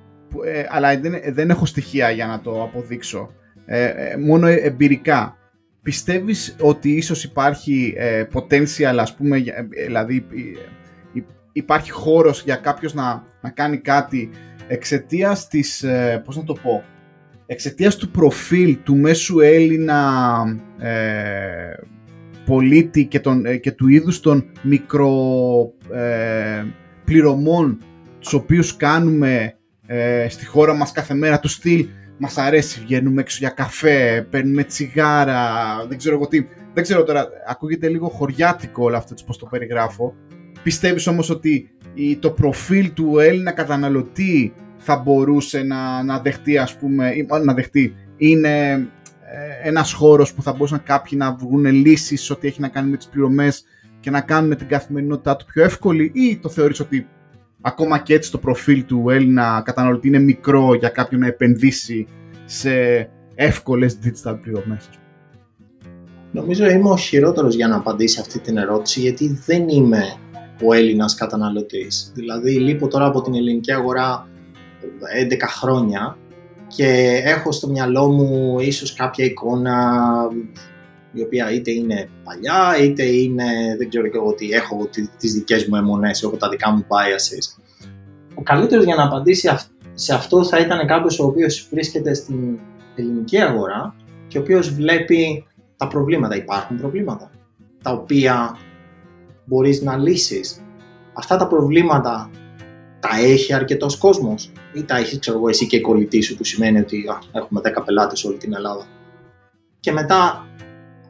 Ε, αλλά δεν, δεν έχω στοιχεία για να το αποδείξω. Ε, ε μόνο εμπειρικά. πιστεύεις ότι ίσως υπάρχει ε, potential, ας πούμε, δηλαδή υπάρχει χώρος για κάποιος να, να κάνει κάτι εξαιτίας της, πώς να το πω, εξαιτίας του προφίλ του μέσου Έλληνα ε, πολίτη και, τον, ε, και του είδους των μικροπληρωμών ε, τους οποίους κάνουμε ε, στη χώρα μας κάθε μέρα του στυλ μας αρέσει, βγαίνουμε έξω για καφέ, παίρνουμε τσιγάρα, δεν ξέρω εγώ τι. Δεν ξέρω τώρα, ακούγεται λίγο χωριάτικο όλο αυτό πώς το περιγράφω. Πιστεύεις όμως ότι το προφίλ του Έλληνα καταναλωτή θα μπορούσε να, να δεχτεί ας πούμε, να δεχτεί, είναι ε, ένας χώρος που θα μπορούσαν κάποιοι να βγουν λύσεις ό,τι έχει να κάνει με τις πληρωμές και να κάνουν την καθημερινότητά του πιο εύκολη ή το θεωρείς ότι ακόμα και έτσι το προφίλ του Έλληνα καταναλωτή είναι μικρό για κάποιον να επενδύσει σε εύκολες digital πληρωμές. Νομίζω είμαι ο χειρότερος για να απαντήσει αυτή την ερώτηση γιατί δεν είμαι ο Έλληνας καταναλωτής. Δηλαδή λείπω τώρα από την ελληνική αγορά 11 χρόνια και έχω στο μυαλό μου ίσως κάποια εικόνα η οποία είτε είναι παλιά είτε είναι, δεν ξέρω και εγώ τι, έχω τις δικές μου αιμονές, έχω τα δικά μου biases. Ο καλύτερος για να απαντήσει σε αυτό θα ήταν κάποιος ο οποίος βρίσκεται στην ελληνική αγορά και ο οποίος βλέπει τα προβλήματα. Υπάρχουν προβλήματα τα οποία μπορείς να λύσεις. Αυτά τα προβλήματα τα έχει αρκετός κόσμος ή τα έχεις ξέρω εγώ εσύ και η κολλητή σου που σημαίνει ότι α, έχουμε 10 πελάτες όλη την Ελλάδα. Και μετά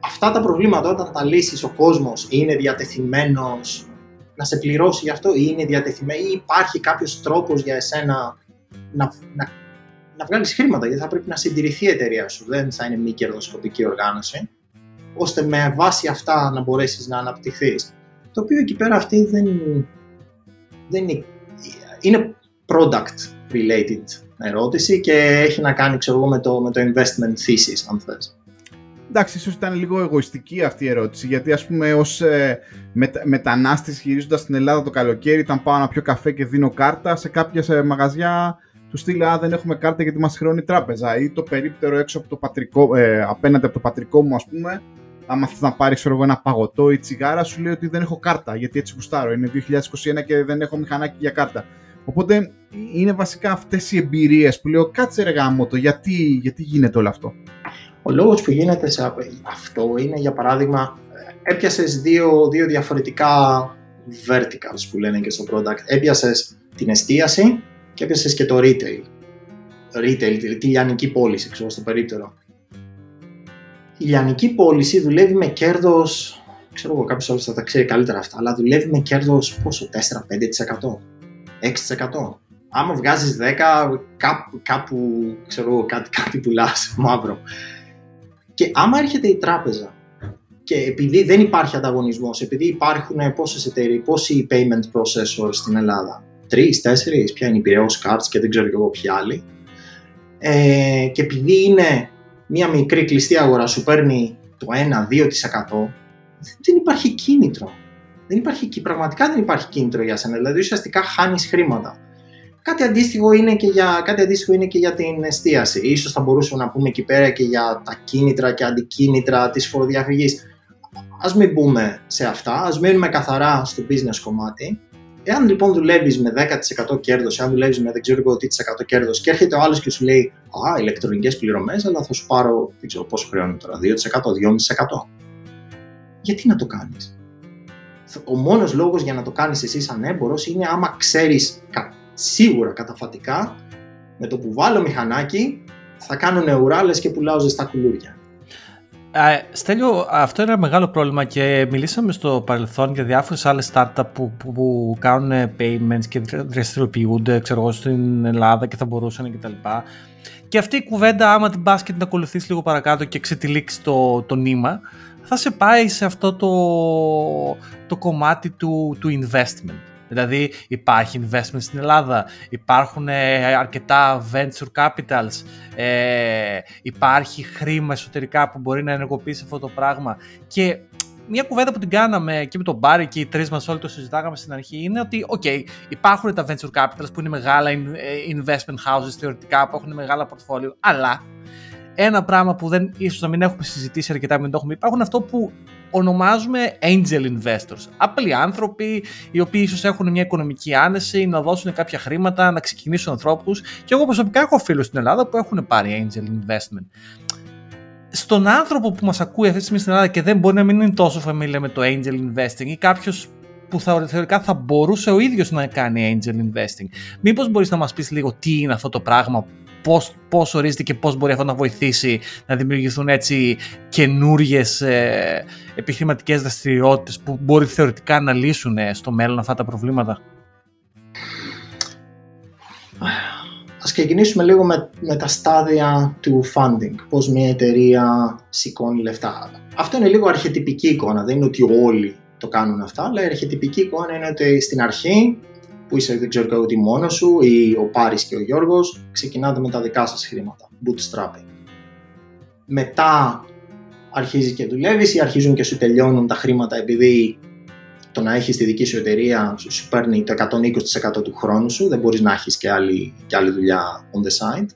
αυτά τα προβλήματα όταν τα λύσεις ο κόσμος είναι διατεθειμένος να σε πληρώσει γι' αυτό ή είναι διατεθειμένο ή υπάρχει κάποιος τρόπος για εσένα να, να, να βγάλεις χρήματα γιατί θα πρέπει να συντηρηθεί η εταιρεία σου, δεν θα είναι μη κερδοσκοπική οργάνωση ώστε με βάση αυτά να μπορέσεις να αναπτυχθείς. Το οποίο εκεί πέρα αυτή δεν, δεν είναι, είναι product related ερώτηση και έχει να κάνει ξέρω, με, το, με το investment thesis αν θες. Εντάξει, ίσως ήταν λίγο εγωιστική αυτή η ερώτηση, γιατί ας πούμε ως ε, μετα, μετανάστης γυρίζοντας στην Ελλάδα το καλοκαίρι ήταν πάω να πιω καφέ και δίνω κάρτα σε κάποια σε μαγαζιά του στείλει «Α, δεν έχουμε κάρτα γιατί μας χρεώνει η τράπεζα» ή το περίπτερο έξω από το πατρικό, ε, απέναντι από το πατρικό μου ας πούμε άμα θες να πάρεις ξέρω, ένα παγωτό ή τσιγάρα σου λέει ότι δεν έχω κάρτα γιατί έτσι γουστάρω, είναι 2021 και δεν έχω μηχανάκι για κάρτα. Οπότε είναι βασικά αυτές οι εμπειρίες που λέω κάτσε ρε γάμο το, γιατί, γιατί γίνεται όλο αυτό. Ο λόγος που γίνεται σε αυτό είναι για παράδειγμα έπιασες δύο, δύο διαφορετικά verticals που λένε και στο product. Έπιασες την εστίαση και έπιασες και το retail. Retail, τη λιανική πώληση, ξέρω, στο περίπτερο. Η λιανική πώληση δουλεύει με κέρδος, ξέρω εγώ κάποιος άλλος θα τα ξέρει καλύτερα αυτά, αλλά δουλεύει με κέρδος πόσο, 4-5%. 6%. Άμα βγάζεις 10, κάπου, κάπου ξέρω, κάτι, κάτι πουλάς μαύρο. Και άμα έρχεται η τράπεζα και επειδή δεν υπάρχει ανταγωνισμός, επειδή υπάρχουν πόσες εταιρείες, πόσοι payment processors στην Ελλάδα, τρεις, τέσσερις, ποια είναι η Piraeus Cards και δεν ξέρω και εγώ ποιοι άλλοι, ε, και επειδή είναι μια μικρή κλειστή αγορά σου παίρνει το 1-2%, δεν υπάρχει κίνητρο δεν υπάρχει, πραγματικά δεν υπάρχει κίνητρο για σένα, δηλαδή ουσιαστικά χάνεις χρήματα. Κάτι αντίστοιχο, είναι και για, κάτι αντίστοιχο είναι και για την εστίαση. Ίσως θα μπορούσαμε να πούμε εκεί πέρα και για τα κίνητρα και αντικίνητρα της φοροδιαφυγής. Ας μην μπούμε σε αυτά, ας μείνουμε καθαρά στο business κομμάτι. Εάν λοιπόν δουλεύεις με 10% κέρδος, εάν δουλεύεις με δεν ξέρω εγώ τι κέρδος και έρχεται ο άλλος και σου λέει Α, ηλεκτρονικές πληρωμές, αλλά θα σου πάρω δεν ξέρω πόσο χρεώνει τώρα, 2%, 2,5%. Γιατί να το κάνεις; Ο μόνος λόγος για να το κάνεις εσύ σαν έμπορος είναι άμα ξέρεις σίγουρα καταφατικά με το που βάλω μηχανάκι θα κάνω ουράλες και πουλάω ζεστά κουλούρια. Στέλιο, αυτό είναι ένα μεγάλο πρόβλημα και μιλήσαμε στο παρελθόν για διάφορες άλλες startup που, που, που κάνουν payments και δραστηριοποιούνται ξέρω εγώ, στην Ελλάδα και θα μπορούσαν κτλ. Και, και αυτή η κουβέντα, άμα την πας και την ακολουθείς λίγο παρακάτω και ξετυλίξει το, το νήμα, θα σε πάει σε αυτό το, το κομμάτι του, του investment. Δηλαδή υπάρχει investment στην Ελλάδα, υπάρχουν ε, αρκετά venture capitals, ε, υπάρχει χρήμα εσωτερικά που μπορεί να ενεργοποιήσει αυτό το πράγμα και μια κουβέντα που την κάναμε και με τον Μπάρι και οι τρεις μας όλοι το συζητάγαμε στην αρχή είναι ότι, OK, υπάρχουν τα venture capitals που είναι μεγάλα ε, investment houses θεωρητικά που έχουν μεγάλα portfolio, αλλά ένα πράγμα που δεν, ίσως να μην έχουμε συζητήσει αρκετά, μην το έχουμε. Υπάρχουν αυτό που ονομάζουμε angel investors. Απλοί άνθρωποι οι οποίοι ίσως έχουν μια οικονομική άνεση, να δώσουν κάποια χρήματα, να ξεκινήσουν ανθρώπους. Και εγώ προσωπικά έχω φίλους στην Ελλάδα που έχουν πάρει angel investment. Στον άνθρωπο που μας ακούει αυτή τη στιγμή στην Ελλάδα και δεν μπορεί να μην είναι τόσο familiar με το angel investing ή κάποιος που θα, θεωρητικά θα μπορούσε ο ίδιος να κάνει angel investing. Μήπως μπορείς να μας πεις λίγο τι είναι αυτό το πράγμα, πώς, πώς ορίζεται και πώς μπορεί αυτό να βοηθήσει να δημιουργηθούν έτσι καινούριε ε, επιχειρηματικές δραστηριότητες που μπορεί θεωρητικά να λύσουν ε, στο μέλλον αυτά τα προβλήματα; Ας ξεκινήσουμε λίγο με, με τα στάδια του funding, πώς μια εταιρεία σηκώνει λεφτά. Αυτό είναι λίγο αρχιετυπική εικόνα, δεν είναι ότι όλοι το κάνουν αυτά, αλλά η αρχιετυπική εικόνα είναι ότι στην αρχή που είσαι δεν ξέρω εγώ τι μόνος σου ή ο Πάρης και ο Γιώργος ξεκινάτε με τα δικά σας χρήματα, bootstrapping. Μετά αρχίζει και δουλεύεις ή αρχίζουν και σου τελειώνουν τα χρήματα επειδή το να έχεις τη δική σου εταιρεία σου παίρνει το 120% του χρόνου σου, δεν μπορείς να έχεις και άλλη, και άλλη δουλειά on the side.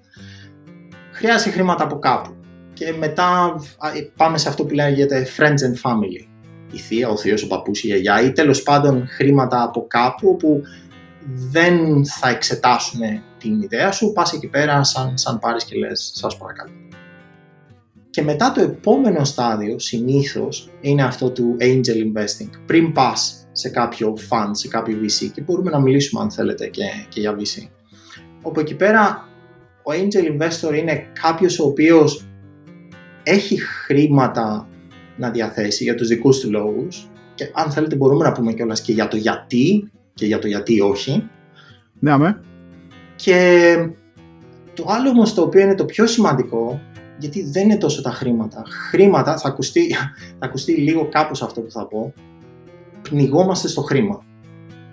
Χρειάζεται χρήματα από κάπου. Και μετά πάμε σε αυτό που λέγεται friends and family η θεία, ο θείος, ο παππούς, η γιαγιά ή τέλος πάντων χρήματα από κάπου όπου δεν θα εξετάσουμε την ιδέα σου, πας εκεί πέρα σαν, σαν πάρεις και λες σας παρακαλώ. Και μετά το επόμενο στάδιο συνήθως είναι αυτό του angel investing. Πριν πας σε κάποιο fund, σε κάποιο VC και μπορούμε να μιλήσουμε αν θέλετε και, και για VC. Όπου εκεί πέρα ο angel investor είναι κάποιος ο οποίος έχει χρήματα να διαθέσει για τους δικούς του λόγους και αν θέλετε μπορούμε να πούμε κιόλας και για το γιατί και για το γιατί όχι. Ναι, αμέ. Και το άλλο όμως το οποίο είναι το πιο σημαντικό γιατί δεν είναι τόσο τα χρήματα. Χρήματα, θα ακουστεί, θα ακουστεί λίγο κάπως αυτό που θα πω, πνιγόμαστε στο χρήμα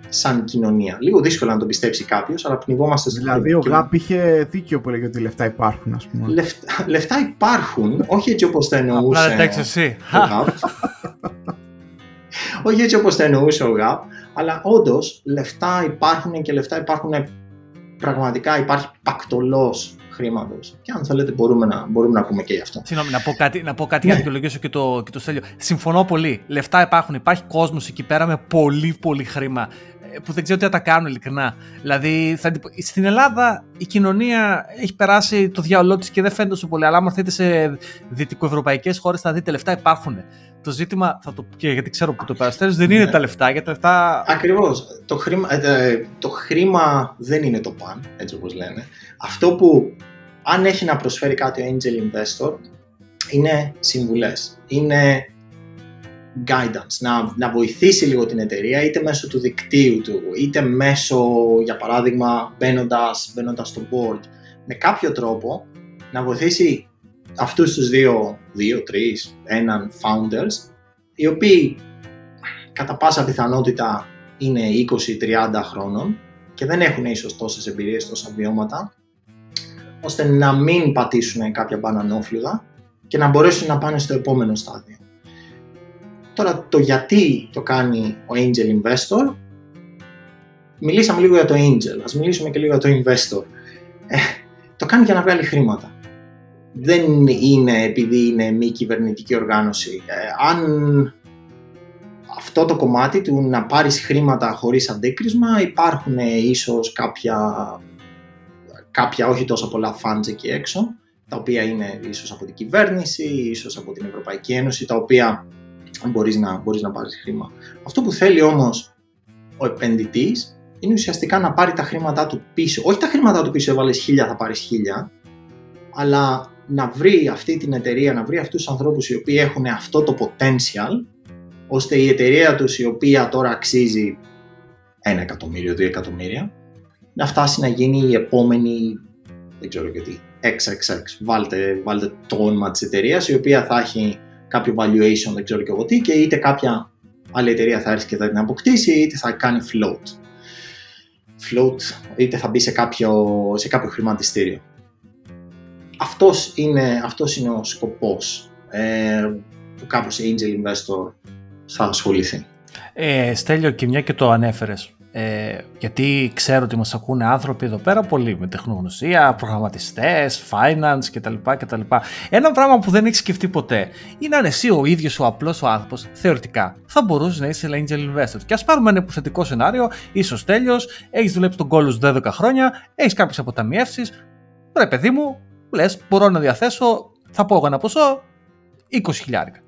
σαν κοινωνία. Λίγο δύσκολο να το πιστέψει κάποιος, αλλά πνιγόμαστε στο Δηλαδή, ο Γάπ είχε δίκιο που έλεγε ότι λεφτά υπάρχουν, ας πούμε. Λεφτά, λεφτά υπάρχουν, όχι έτσι όπως το εννοούσε. Απλά δεν εσύ. όχι έτσι όπως το εννοούσε ο Γάπ, αλλά όντως λεφτά υπάρχουν και λεφτά υπάρχουν πραγματικά. Υπάρχει πακτολός χρήματος. Και αν θέλετε, μπορούμε να, μπορούμε να πούμε και γι' αυτό. Συγγνώμη, να πω κάτι, να πω κάτι για να δικαιολογήσω και το, και το στέλιο. Συμφωνώ πολύ. Λεφτά υπάρχουν. Υπάρχει κόσμος εκεί πέρα με πολύ, πολύ χρήμα που δεν ξέρω τι θα τα κάνουν ειλικρινά. Δηλαδή, θα, στην Ελλάδα η κοινωνία έχει περάσει το διάολό της και δεν φαίνεται τόσο πολύ. Αλλά άμα έρθετε σε δυτικοευρωπαϊκές χώρες, θα δείτε λεφτά υπάρχουν. Το ζήτημα, θα το, και γιατί ξέρω που το περαστέρω, δεν είναι ναι. τα λεφτά. Για τα λεφτά... Ακριβώς. Το, χρήμα, ε, το χρήμα δεν είναι το παν, έτσι όπως λένε. Αυτό που αν έχει να προσφέρει κάτι ο angel investor είναι συμβουλές. Είναι guidance, να, να βοηθήσει λίγο την εταιρεία είτε μέσω του δικτύου του, είτε μέσω, για παράδειγμα, μπαίνοντα μπαίνοντας στο board, με κάποιο τρόπο να βοηθήσει αυτούς τους δύο, δύο, τρεις, έναν founders, οι οποίοι κατά πάσα πιθανότητα είναι 20-30 χρόνων και δεν έχουν ίσως τόσες εμπειρίες, τόσα βιώματα, ώστε να μην πατήσουν κάποια μπανανόφλουδα και να μπορέσουν να πάνε στο επόμενο στάδιο. Τώρα το γιατί το κάνει ο Angel Investor, μιλήσαμε λίγο για το Angel, ας μιλήσουμε και λίγο για το Investor. Ε, το κάνει για να βγάλει χρήματα. Δεν είναι επειδή είναι μη κυβερνητική οργάνωση. Ε, αν αυτό το κομμάτι του να πάρεις χρήματα χωρίς αντίκρισμα υπάρχουν ίσως κάποια, κάποια όχι τόσο πολλά funds εκεί έξω τα οποία είναι ίσως από την κυβέρνηση, ίσως από την Ευρωπαϊκή Ένωση, τα οποία μπορείς να, μπορείς να πάρεις χρήμα. Αυτό που θέλει όμως ο επενδυτής είναι ουσιαστικά να πάρει τα χρήματά του πίσω. Όχι τα χρήματά του πίσω, έβαλες χίλια, θα πάρεις χίλια, αλλά να βρει αυτή την εταιρεία, να βρει αυτούς τους ανθρώπους οι οποίοι έχουν αυτό το potential, ώστε η εταιρεία τους η οποία τώρα αξίζει ένα εκατομμύριο, δύο εκατομμύρια, να φτάσει να γίνει η επόμενη, δεν ξέρω και τι, XXX. Βάλτε, βάλτε το όνομα της εταιρείας η οποία θα έχει κάποιο valuation, δεν ξέρω και εγώ τι, και είτε κάποια άλλη εταιρεία θα έρθει και θα την αποκτήσει, είτε θα κάνει float. Float, είτε θα μπει σε κάποιο, σε κάποιο χρηματιστήριο. Αυτός είναι, αυτός είναι ο σκοπός ε, που κάποιος angel investor θα ασχοληθεί. Ε, Στέλιο και μια και το ανέφερες. ε, γιατί ξέρω ότι μας ακούνε άνθρωποι εδώ πέρα πολύ με τεχνογνωσία, προγραμματιστές, finance κτλ. κτλ. Ένα πράγμα που δεν έχει σκεφτεί ποτέ είναι αν εσύ ο ίδιος ο απλός ο άνθρωπος θεωρητικά θα μπορούσε να είσαι angel investor. Και ας πάρουμε ένα υποθετικό σενάριο, είσαι τέλειος, έχεις δουλέψει τον κόλλο 12 χρόνια, έχεις κάποιες αποταμιεύσεις, ρε παιδί μου, λες μπορώ να διαθέσω, θα πω εγώ ένα ποσό, 20 χιλιάρικα.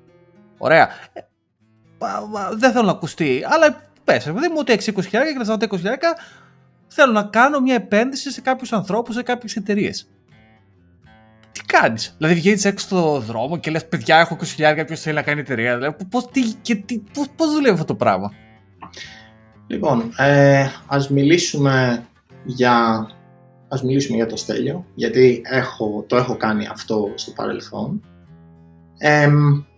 Ωραία. Ε, δεν θέλω να ακουστεί, αλλά πες, παιδί μου, ότι έχεις 20 χιλιάρικα και τα 20 χιλιάρικα θέλω να κάνω μια επένδυση σε κάποιους ανθρώπους, σε κάποιες εταιρείες. Τι κάνεις, Δηλαδή βγαίνεις έξω στο δρόμο και λες: Παιδιά, έχω 20 χιλιάρικα, ποιος θέλει να κάνει εταιρεία. Δηλαδή, πώς πώς, πώς δουλεύει αυτό το πράγμα; Λοιπόν, ε, ας μιλήσουμε για ας μιλήσουμε για το Στέλιο, γιατί έχω, το έχω κάνει αυτό στο παρελθόν. Ε,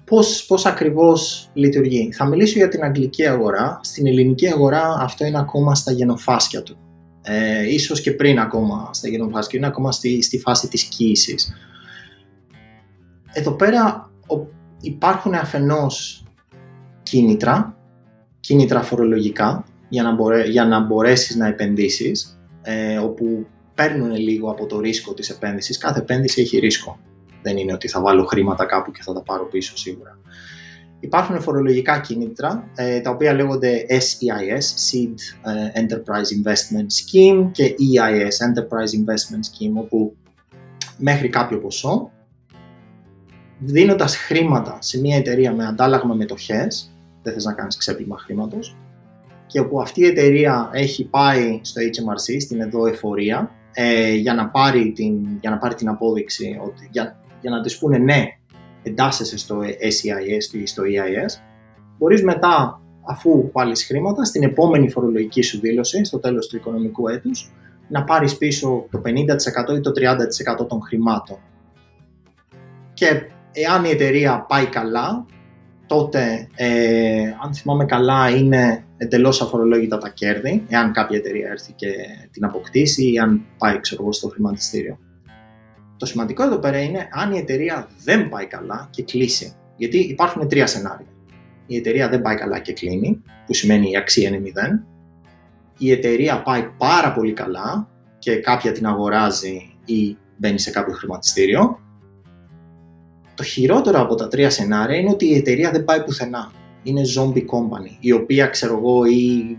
πώς, πώς ακριβώς λειτουργεί. Θα μιλήσω για την αγγλική αγορά. Στην ελληνική αγορά αυτό είναι ακόμα στα γενοφάσκια του. Ε, ίσως και πριν ακόμα στα γενοφάσκια, είναι ακόμα στη, στη φάση της κοίησης. Εδώ πέρα υπάρχουν αφενός κίνητρα, κίνητρα φορολογικά, για να, μπορέ, για να μπορέσεις να επενδύσεις, ε, όπου παίρνουν λίγο από το ρίσκο της επένδυσης. Κάθε επένδυση έχει ρίσκο. Δεν είναι ότι θα βάλω χρήματα κάπου και θα τα πάρω πίσω σίγουρα. Υπάρχουν φορολογικά κίνητρα, ε, τα οποία λέγονται SEIS, Seed ε, Enterprise Investment Scheme και EIS, Enterprise Investment Scheme, όπου μέχρι κάποιο ποσό, δίνοντας χρήματα σε μια εταιρεία με αντάλλαγμα μετοχές, δεν θες να κάνεις ξέπλυμα χρήματος, και όπου αυτή η εταιρεία έχει πάει στο HMRC, στην εδώ εφορία, ε, για, να πάρει την, για να πάρει την απόδειξη, ότι, για, για να της πούνε ναι, εντάσσεσαι στο SEIS ή στο EIS, μπορείς μετά, αφού βάλεις χρήματα, στην επόμενη φορολογική σου δήλωση, στο τέλος του οικονομικού έτους, να πάρεις πίσω το 50% ή το 30% των χρημάτων. Και εάν η εταιρεία πάει καλά, τότε, ε, αν θυμάμαι καλά, είναι εντελώς αφορολόγητα τα κέρδη, εάν κάποια εταιρεία έρθει και την αποκτήσει ή αν πάει ξέρω εγώ, στο χρηματιστήριο. Το σημαντικό εδώ πέρα είναι αν η εταιρεία δεν πάει καλά και κλείσει. Γιατί υπάρχουν τρία σενάρια. Η εταιρεία δεν πάει καλά και κλείνει, που σημαίνει η αξία είναι μηδέν. Η εταιρεία πάει πάρα πολύ καλά και κάποια την αγοράζει ή μπαίνει σε κάποιο χρηματιστήριο. Το χειρότερο από τα τρία σενάρια είναι ότι η εταιρεία δεν πάει πουθενά είναι zombie company, η οποία ξέρω εγώ ή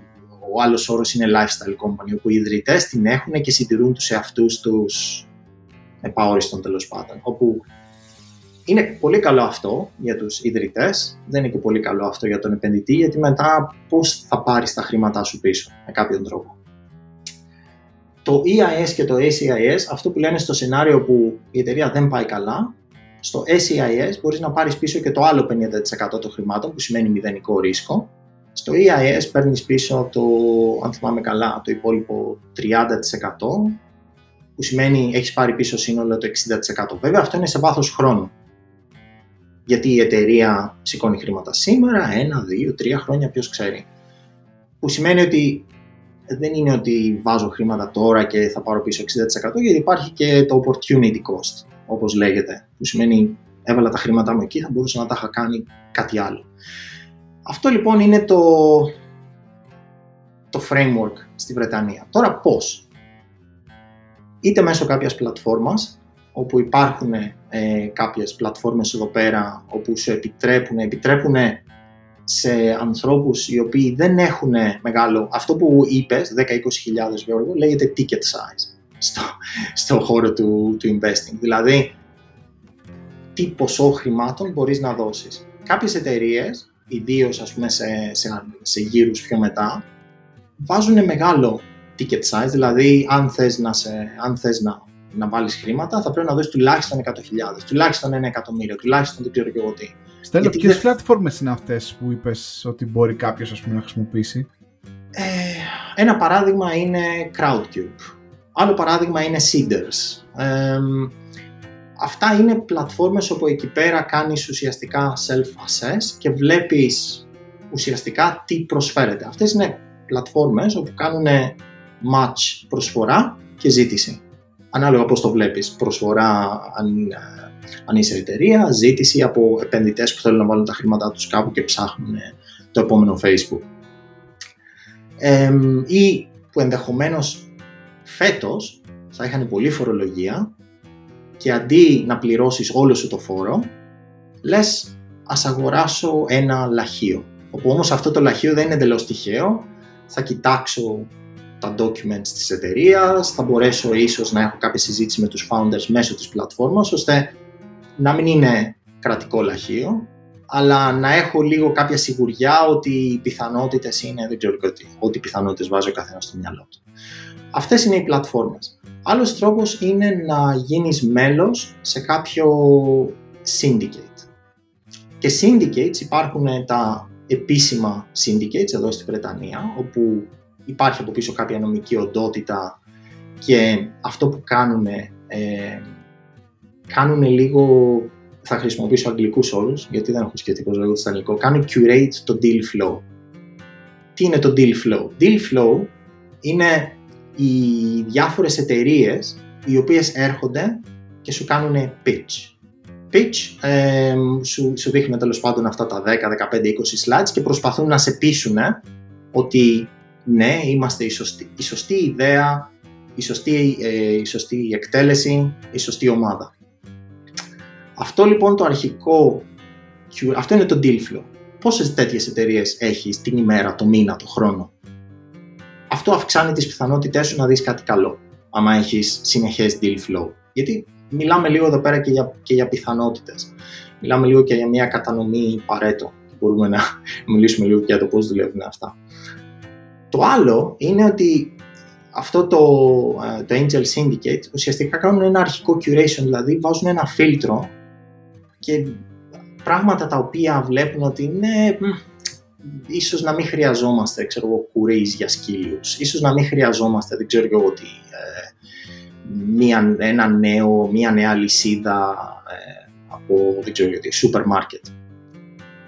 ο άλλος όρος είναι lifestyle company, όπου οι ιδρυτές την έχουν και συντηρούν τους εαυτούς τους επαόριστον τέλος πάντων, όπου είναι πολύ καλό αυτό για τους ιδρυτές, δεν είναι και πολύ καλό αυτό για τον επενδυτή, γιατί μετά πώς θα πάρεις τα χρήματά σου πίσω με κάποιον τρόπο. Το EIS και το ACIS, αυτό που λένε στο σενάριο που η εταιρεία δεν πάει καλά, στο SEIS μπορείς να πάρεις πίσω και το άλλο 50% των χρημάτων που σημαίνει μηδενικό ρίσκο. Στο EIS παίρνεις πίσω το, αν θυμάμαι καλά, το υπόλοιπο 30% που σημαίνει έχεις πάρει πίσω σύνολο το 60%. Βέβαια αυτό είναι σε βάθος χρόνου. Γιατί η εταιρεία σηκώνει χρήματα σήμερα, ένα, δύο, τρία χρόνια, ποιος ξέρει. Που σημαίνει ότι δεν είναι ότι βάζω χρήματα τώρα και θα πάρω πίσω 60% γιατί υπάρχει και το opportunity cost όπως λέγεται, που σημαίνει έβαλα τα χρήματά μου εκεί, θα μπορούσα να τα είχα κάνει κάτι άλλο. Αυτό λοιπόν είναι το, το framework στη Βρετανία. Τώρα πώς; Είτε μέσω κάποιας πλατφόρμας, όπου υπάρχουν ε, κάποιες πλατφόρμες εδώ πέρα, όπου σου επιτρέπουν, επιτρέπουν σε ανθρώπους οι οποίοι δεν έχουν μεγάλο, αυτό που είπες, 10-20 χιλιάδες λέγεται ticket size στο, στο χώρο του, του investing. Δηλαδή, τι ποσό χρημάτων μπορείς να δώσεις. Κάποιες εταιρείες, ιδίως ας πούμε σε, σε, σε γύρους πιο μετά, βάζουν μεγάλο ticket size, δηλαδή αν θες να, σε, αν θες να, να βάλεις χρήματα θα πρέπει να δώσεις τουλάχιστον 100.000, τουλάχιστον ένα εκατομμύριο, τουλάχιστον δεν ξέρω και εγώ τι. Στέλνω, ποιες δεν... πλατφόρμες είναι αυτές που είπες ότι μπορεί κάποιος ας πούμε, να χρησιμοποιήσει; Ε, ένα παράδειγμα είναι Crowdcube. Άλλο παράδειγμα είναι Seeders. αυτά είναι πλατφόρμες όπου εκεί πέρα κάνεις ουσιαστικά self-assess και βλέπεις ουσιαστικά τι προσφέρεται. Αυτές είναι πλατφόρμες όπου κάνουν match προσφορά και ζήτηση. Ανάλογα πώς το βλέπεις, προσφορά αν, αν είσαι εταιρεία, ζήτηση από επενδυτές που θέλουν να βάλουν τα χρήματά τους κάπου και ψάχνουν το επόμενο Facebook. ή που ενδεχομένως φέτος θα είχαν πολύ φορολογία και αντί να πληρώσεις όλο σου το φόρο, λες ας αγοράσω ένα λαχείο. Όπου όμως αυτό το λαχείο δεν είναι εντελώς τυχαίο, θα κοιτάξω τα documents της εταιρείας, θα μπορέσω ίσως να έχω κάποια συζήτηση με τους founders μέσω της πλατφόρμας, ώστε να μην είναι κρατικό λαχείο, αλλά να έχω λίγο κάποια σιγουριά ότι οι πιθανότητες είναι, δεν ξέρω τι, ότι οι πιθανότητες βάζει ο καθένας στο μυαλό του. Αυτές είναι οι πλατφόρμες. Άλλος τρόπος είναι να γίνεις μέλος σε κάποιο syndicate. Και syndicates υπάρχουν τα επίσημα syndicates εδώ στη Βρετανία, όπου υπάρχει από πίσω κάποια νομική οντότητα και αυτό που κάνουν, ε, κάνουν λίγο, θα χρησιμοποιήσω αγγλικούς όρους, γιατί δεν έχω σκεφτεί πώς λέγω στο αγγλικό, κάνουν curate το deal flow. Τι είναι το deal flow? Deal flow είναι οι διάφορες εταιρείες οι οποίες έρχονται και σου κάνουν pitch. Pitch, ε, σου, σου δείχνουν τέλος πάντων αυτά τα 10, 15, 20 slides και προσπαθούν να σε πείσουν ότι ναι, είμαστε η σωστή, η σωστή ιδέα, η σωστή, ε, η σωστή εκτέλεση, η σωστή ομάδα. Αυτό λοιπόν το αρχικό, αυτό είναι το deal flow. Πόσες τέτοιες εταιρείες έχεις την ημέρα, το μήνα, το χρόνο; Αυτό αυξάνει τις πιθανότητές σου να δεις κάτι καλό, άμα έχεις συνεχές deal flow. Γιατί μιλάμε λίγο εδώ πέρα και για, και για πιθανότητες. Μιλάμε λίγο και για μια κατανομή παρέτο. Μπορούμε να μιλήσουμε λίγο και για το πώς δουλεύουν αυτά. Το άλλο είναι ότι αυτό το, ε, το Angel Syndicate ουσιαστικά κάνουν ένα αρχικό curation, δηλαδή βάζουν ένα φίλτρο και πράγματα τα οποία βλέπουν ότι είναι ίσως να μην χρειαζόμαστε, ξέρω εγώ, για σκύλους, ίσως να μην χρειαζόμαστε, δεν ξέρω εγώ τι, ε, μία, ένα νέο, μία νέα λυσίδα ε, από, δεν ξέρω τι, σούπερ μάρκετ.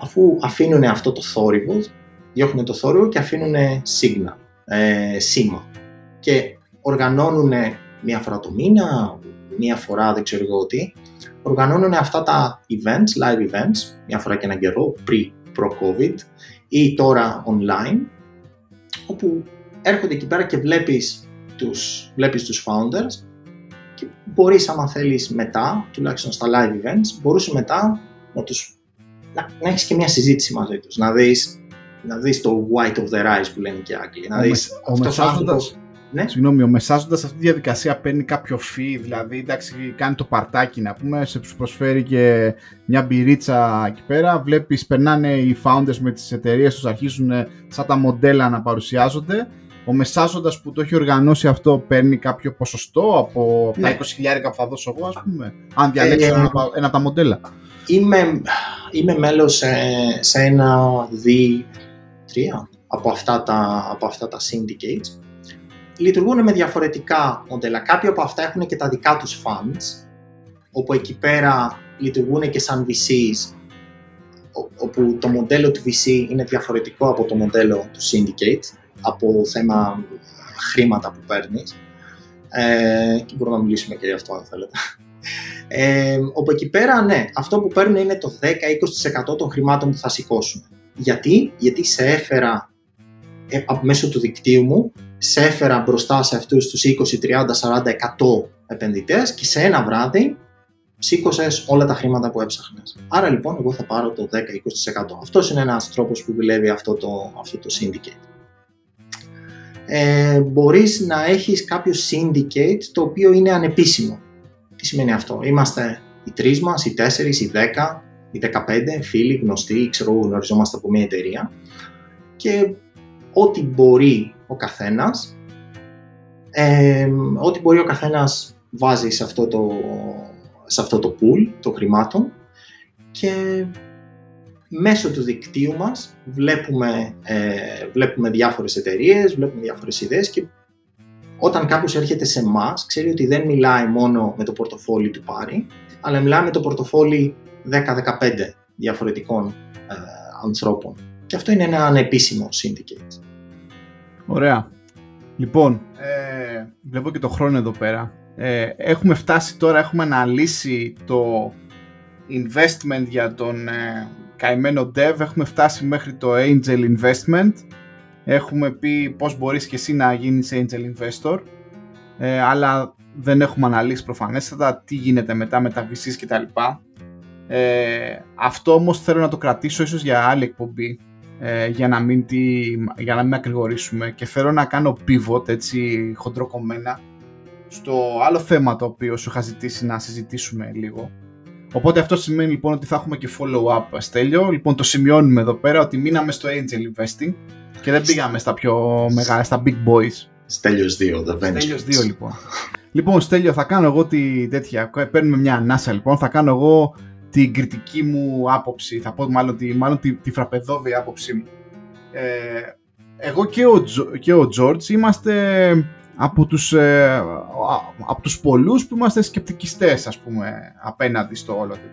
Αφού αφήνουν αυτό το θόρυβο, διώχνουν το θόρυβο και αφήνουν signal, ε, σήμα. Και οργανώνουν μία φορά το μήνα, μία φορά δεν ξέρω εγώ τι, οργανώνουν αυτά τα events, live events, μία φορά και έναν καιρό, pre-COVID ή τώρα online, όπου έρχονται εκεί πέρα και βλέπεις τους, βλέπεις τους founders και μπορείς άμα θέλεις μετά, τουλάχιστον στα live events, μπορούσε μετά να, τους, να, να έχεις και μια συζήτηση μαζί τους, να δεις να δεις το white of the rice που λένε και οι Άγγλοι. Να δεις ο, μεσάζοντας, ναι; Συγγνώμη, ο μεσάζοντας αυτή τη διαδικασία παίρνει κάποιο fee, δηλαδή εντάξει, κάνει το παρτάκι να πούμε, σε προσφέρει και μια μπυρίτσα εκεί πέρα, βλέπεις περνάνε οι founders με τις εταιρείες τους, αρχίζουν σαν τα μοντέλα να παρουσιάζονται, ο μεσάζοντας που το έχει οργανώσει αυτό παίρνει κάποιο ποσοστό από ναι. τα 20.000 που θα δώσω εγώ, ας πούμε, αν διαλέξω ε, ένα, ένα από τα μοντέλα. Είμαι, είμαι μέλος σε, σε ένα δι, τρία από αυτά τα, από αυτά τα syndicates. Λειτουργούν με διαφορετικά μοντέλα. Κάποια από αυτά έχουν και τα δικά τους funds, όπου εκεί πέρα λειτουργούν και σαν VCs, όπου το μοντέλο του VC είναι διαφορετικό από το μοντέλο του syndicate, από θέμα χρήματα που παίρνεις. Ε, και μπορούμε να μιλήσουμε και γι' αυτό αν θέλετε. Ε, όπου εκεί πέρα, ναι, αυτό που παίρνουν είναι το 10-20% των χρημάτων που θα σηκώσουν. Γιατί, γιατί σε έφερα ε, μέσω του δικτύου μου, σε έφερα μπροστά σε αυτούς τους 20, 30, 40, 100 επενδυτές και σε ένα βράδυ σήκωσες όλα τα χρήματα που έψαχνες. Άρα λοιπόν εγώ θα πάρω το 10-20%. Αυτός είναι ένας τρόπος που δουλεύει αυτό το, αυτό το syndicate. Ε, μπορείς να έχεις κάποιο syndicate το οποίο είναι ανεπίσημο. Τι σημαίνει αυτό; Είμαστε οι τρεις μας, οι τέσσερις, οι δέκα, οι 15 φίλοι, γνωστοί, ξέρω γνωριζόμαστε από μια εταιρεία και ό,τι μπορεί ο καθένας, ε, ό,τι μπορεί ο καθένας βάζει σε αυτό το, σε αυτό το pool των χρημάτων και μέσω του δικτύου μας βλέπουμε, ε, βλέπουμε διάφορες εταιρείες, βλέπουμε διάφορες ιδέες και όταν κάποιος έρχεται σε εμάς, ξέρει ότι δεν μιλάει μόνο με το πορτοφόλι του πάρει, αλλά μιλάει με το πορτοφόλι 10-15 διαφορετικών ε, ανθρώπων. Και αυτό είναι ένα ανεπίσημο syndicate. Ωραία. Λοιπόν, ε, βλέπω και το χρόνο εδώ πέρα. Ε, έχουμε φτάσει τώρα, έχουμε αναλύσει το investment για τον ε, καημένο dev. Έχουμε φτάσει μέχρι το angel investment. Έχουμε πει πώς μπορείς και εσύ να γίνεις angel investor, ε, αλλά δεν έχουμε αναλύσει προφανέστατα τι γίνεται μετά με τα VCs κτλ. Ε, αυτό όμως θέλω να το κρατήσω ίσως για άλλη εκπομπή ε, για, να μην τη, για να μην ακρηγορήσουμε και θέλω να κάνω pivot έτσι χοντροκομμένα στο άλλο θέμα το οποίο σου είχα ζητήσει να συζητήσουμε λίγο Οπότε αυτό σημαίνει λοιπόν ότι θα έχουμε και follow-up στέλιο. Λοιπόν, το σημειώνουμε εδώ πέρα ότι μείναμε στο angel investing και δεν πήγαμε στα πιο μεγάλα, στα big boys. Στέλιος 2, the ventures. Στέλιος 2 λοιπόν. λοιπόν, Στέλιο, θα κάνω εγώ τη τέτοια, παίρνουμε μια ανάσα λοιπόν, θα κάνω εγώ την κριτική μου άποψη, θα πω μάλλον τη, μάλλον τη, τη φραπεδόβη άποψή μου. Ε, εγώ και ο, και ο George είμαστε από τους, ε, από τους πολλούς που είμαστε σκεπτικιστές ας πούμε απέναντι στο όλο τέτοιο.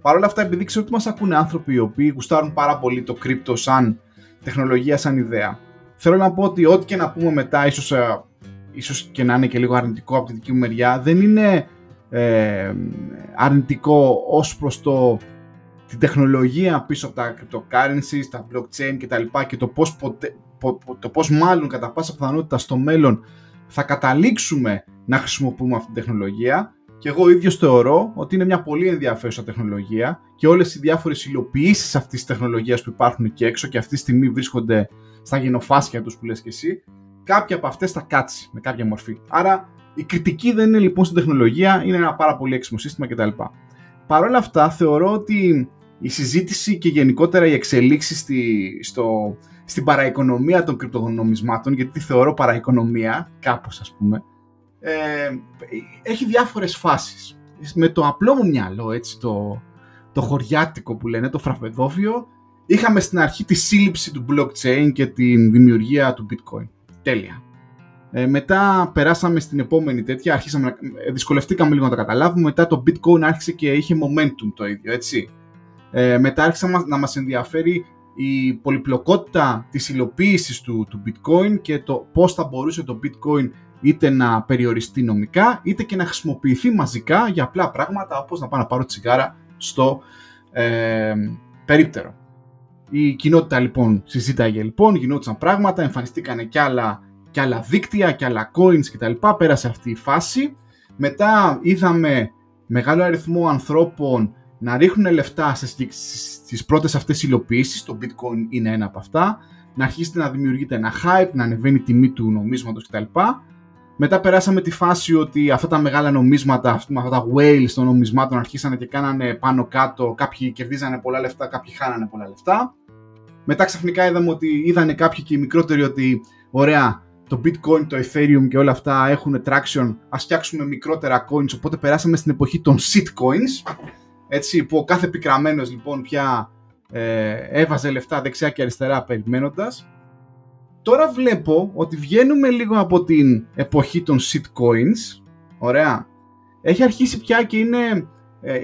Παρ' όλα αυτά επειδή ξέρω ότι μας ακούνε άνθρωποι οι οποίοι γουστάρουν πάρα πολύ το κρύπτο σαν τεχνολογία, σαν ιδέα θέλω να πω ότι ό,τι και να πούμε μετά ίσως, ε, ίσως και να είναι και λίγο αρνητικό από τη δική μου μεριά δεν είναι ε, αρνητικό ως προς το την τεχνολογία πίσω από τα cryptocurrencies, τα blockchain κτλ. Και, και το πώς, ποτε, το πώς μάλλον κατά πάσα πιθανότητα στο μέλλον θα καταλήξουμε να χρησιμοποιούμε αυτή την τεχνολογία και εγώ ίδιος θεωρώ ότι είναι μια πολύ ενδιαφέρουσα τεχνολογία και όλες οι διάφορες υλοποιήσεις αυτής της τεχνολογίας που υπάρχουν εκεί έξω και αυτή τη στιγμή βρίσκονται στα γενοφάσκια τους που λες και εσύ, κάποια από αυτές θα κάτσει με κάποια μορφή. Άρα η κριτική δεν είναι λοιπόν στην τεχνολογία, είναι ένα πάρα πολύ έξιμο σύστημα κτλ. Παρ' όλα αυτά θεωρώ ότι η συζήτηση και γενικότερα οι εξελίξεις στη, στο, στην παραοικονομία των κρυπτονομισμάτων, γιατί τη θεωρώ παραοικονομία, κάπως ας πούμε, ε, έχει διάφορες φάσεις. Με το απλό μου μυαλό, έτσι, το, το χωριάτικο που λένε, το φραπεδόβιο, είχαμε στην αρχή τη σύλληψη του blockchain και τη δημιουργία του bitcoin. Τέλεια. Ε, μετά περάσαμε στην επόμενη τέτοια, αρχίσαμε να, ε, δυσκολευτήκαμε λίγο να το καταλάβουμε, μετά το bitcoin άρχισε και είχε momentum το ίδιο, έτσι. Ε, μετά άρχισε να μας ενδιαφέρει η πολυπλοκότητα της υλοποίησης του, του bitcoin και το πώς θα μπορούσε το bitcoin είτε να περιοριστεί νομικά είτε και να χρησιμοποιηθεί μαζικά για απλά πράγματα όπως να πάω να πάρω τσιγάρα στο ε, περίπτερο. Η κοινότητα λοιπόν συζήταγε λοιπόν, γινόντουσαν πράγματα, εμφανιστήκαν και άλλα, και άλλα δίκτυα και άλλα coins κτλ. Πέρασε αυτή η φάση. Μετά είδαμε μεγάλο αριθμό ανθρώπων να ρίχνουν λεφτά στις πρώτες αυτές υλοποιήσεις, το bitcoin είναι ένα από αυτά, να αρχίσετε να δημιουργείται ένα hype, να ανεβαίνει η τιμή του νομίσματος κτλ. Μετά περάσαμε τη φάση ότι αυτά τα μεγάλα νομίσματα, αυτά τα whales των νομισμάτων αρχίσανε και κάνανε πάνω κάτω, κάποιοι κερδίζανε πολλά λεφτά, κάποιοι χάνανε πολλά λεφτά. Μετά ξαφνικά είδαμε ότι είδανε κάποιοι και οι μικρότεροι ότι ωραία, το bitcoin, το ethereum και όλα αυτά έχουν traction, ας φτιάξουμε μικρότερα coins, οπότε περάσαμε στην εποχή των shitcoins, έτσι, που ο κάθε πικραμένος λοιπόν πια ε, έβαζε λεφτά δεξιά και αριστερά περιμένοντας. Τώρα βλέπω ότι βγαίνουμε λίγο από την εποχή των shitcoins, ωραία, έχει αρχίσει πια και είναι ε,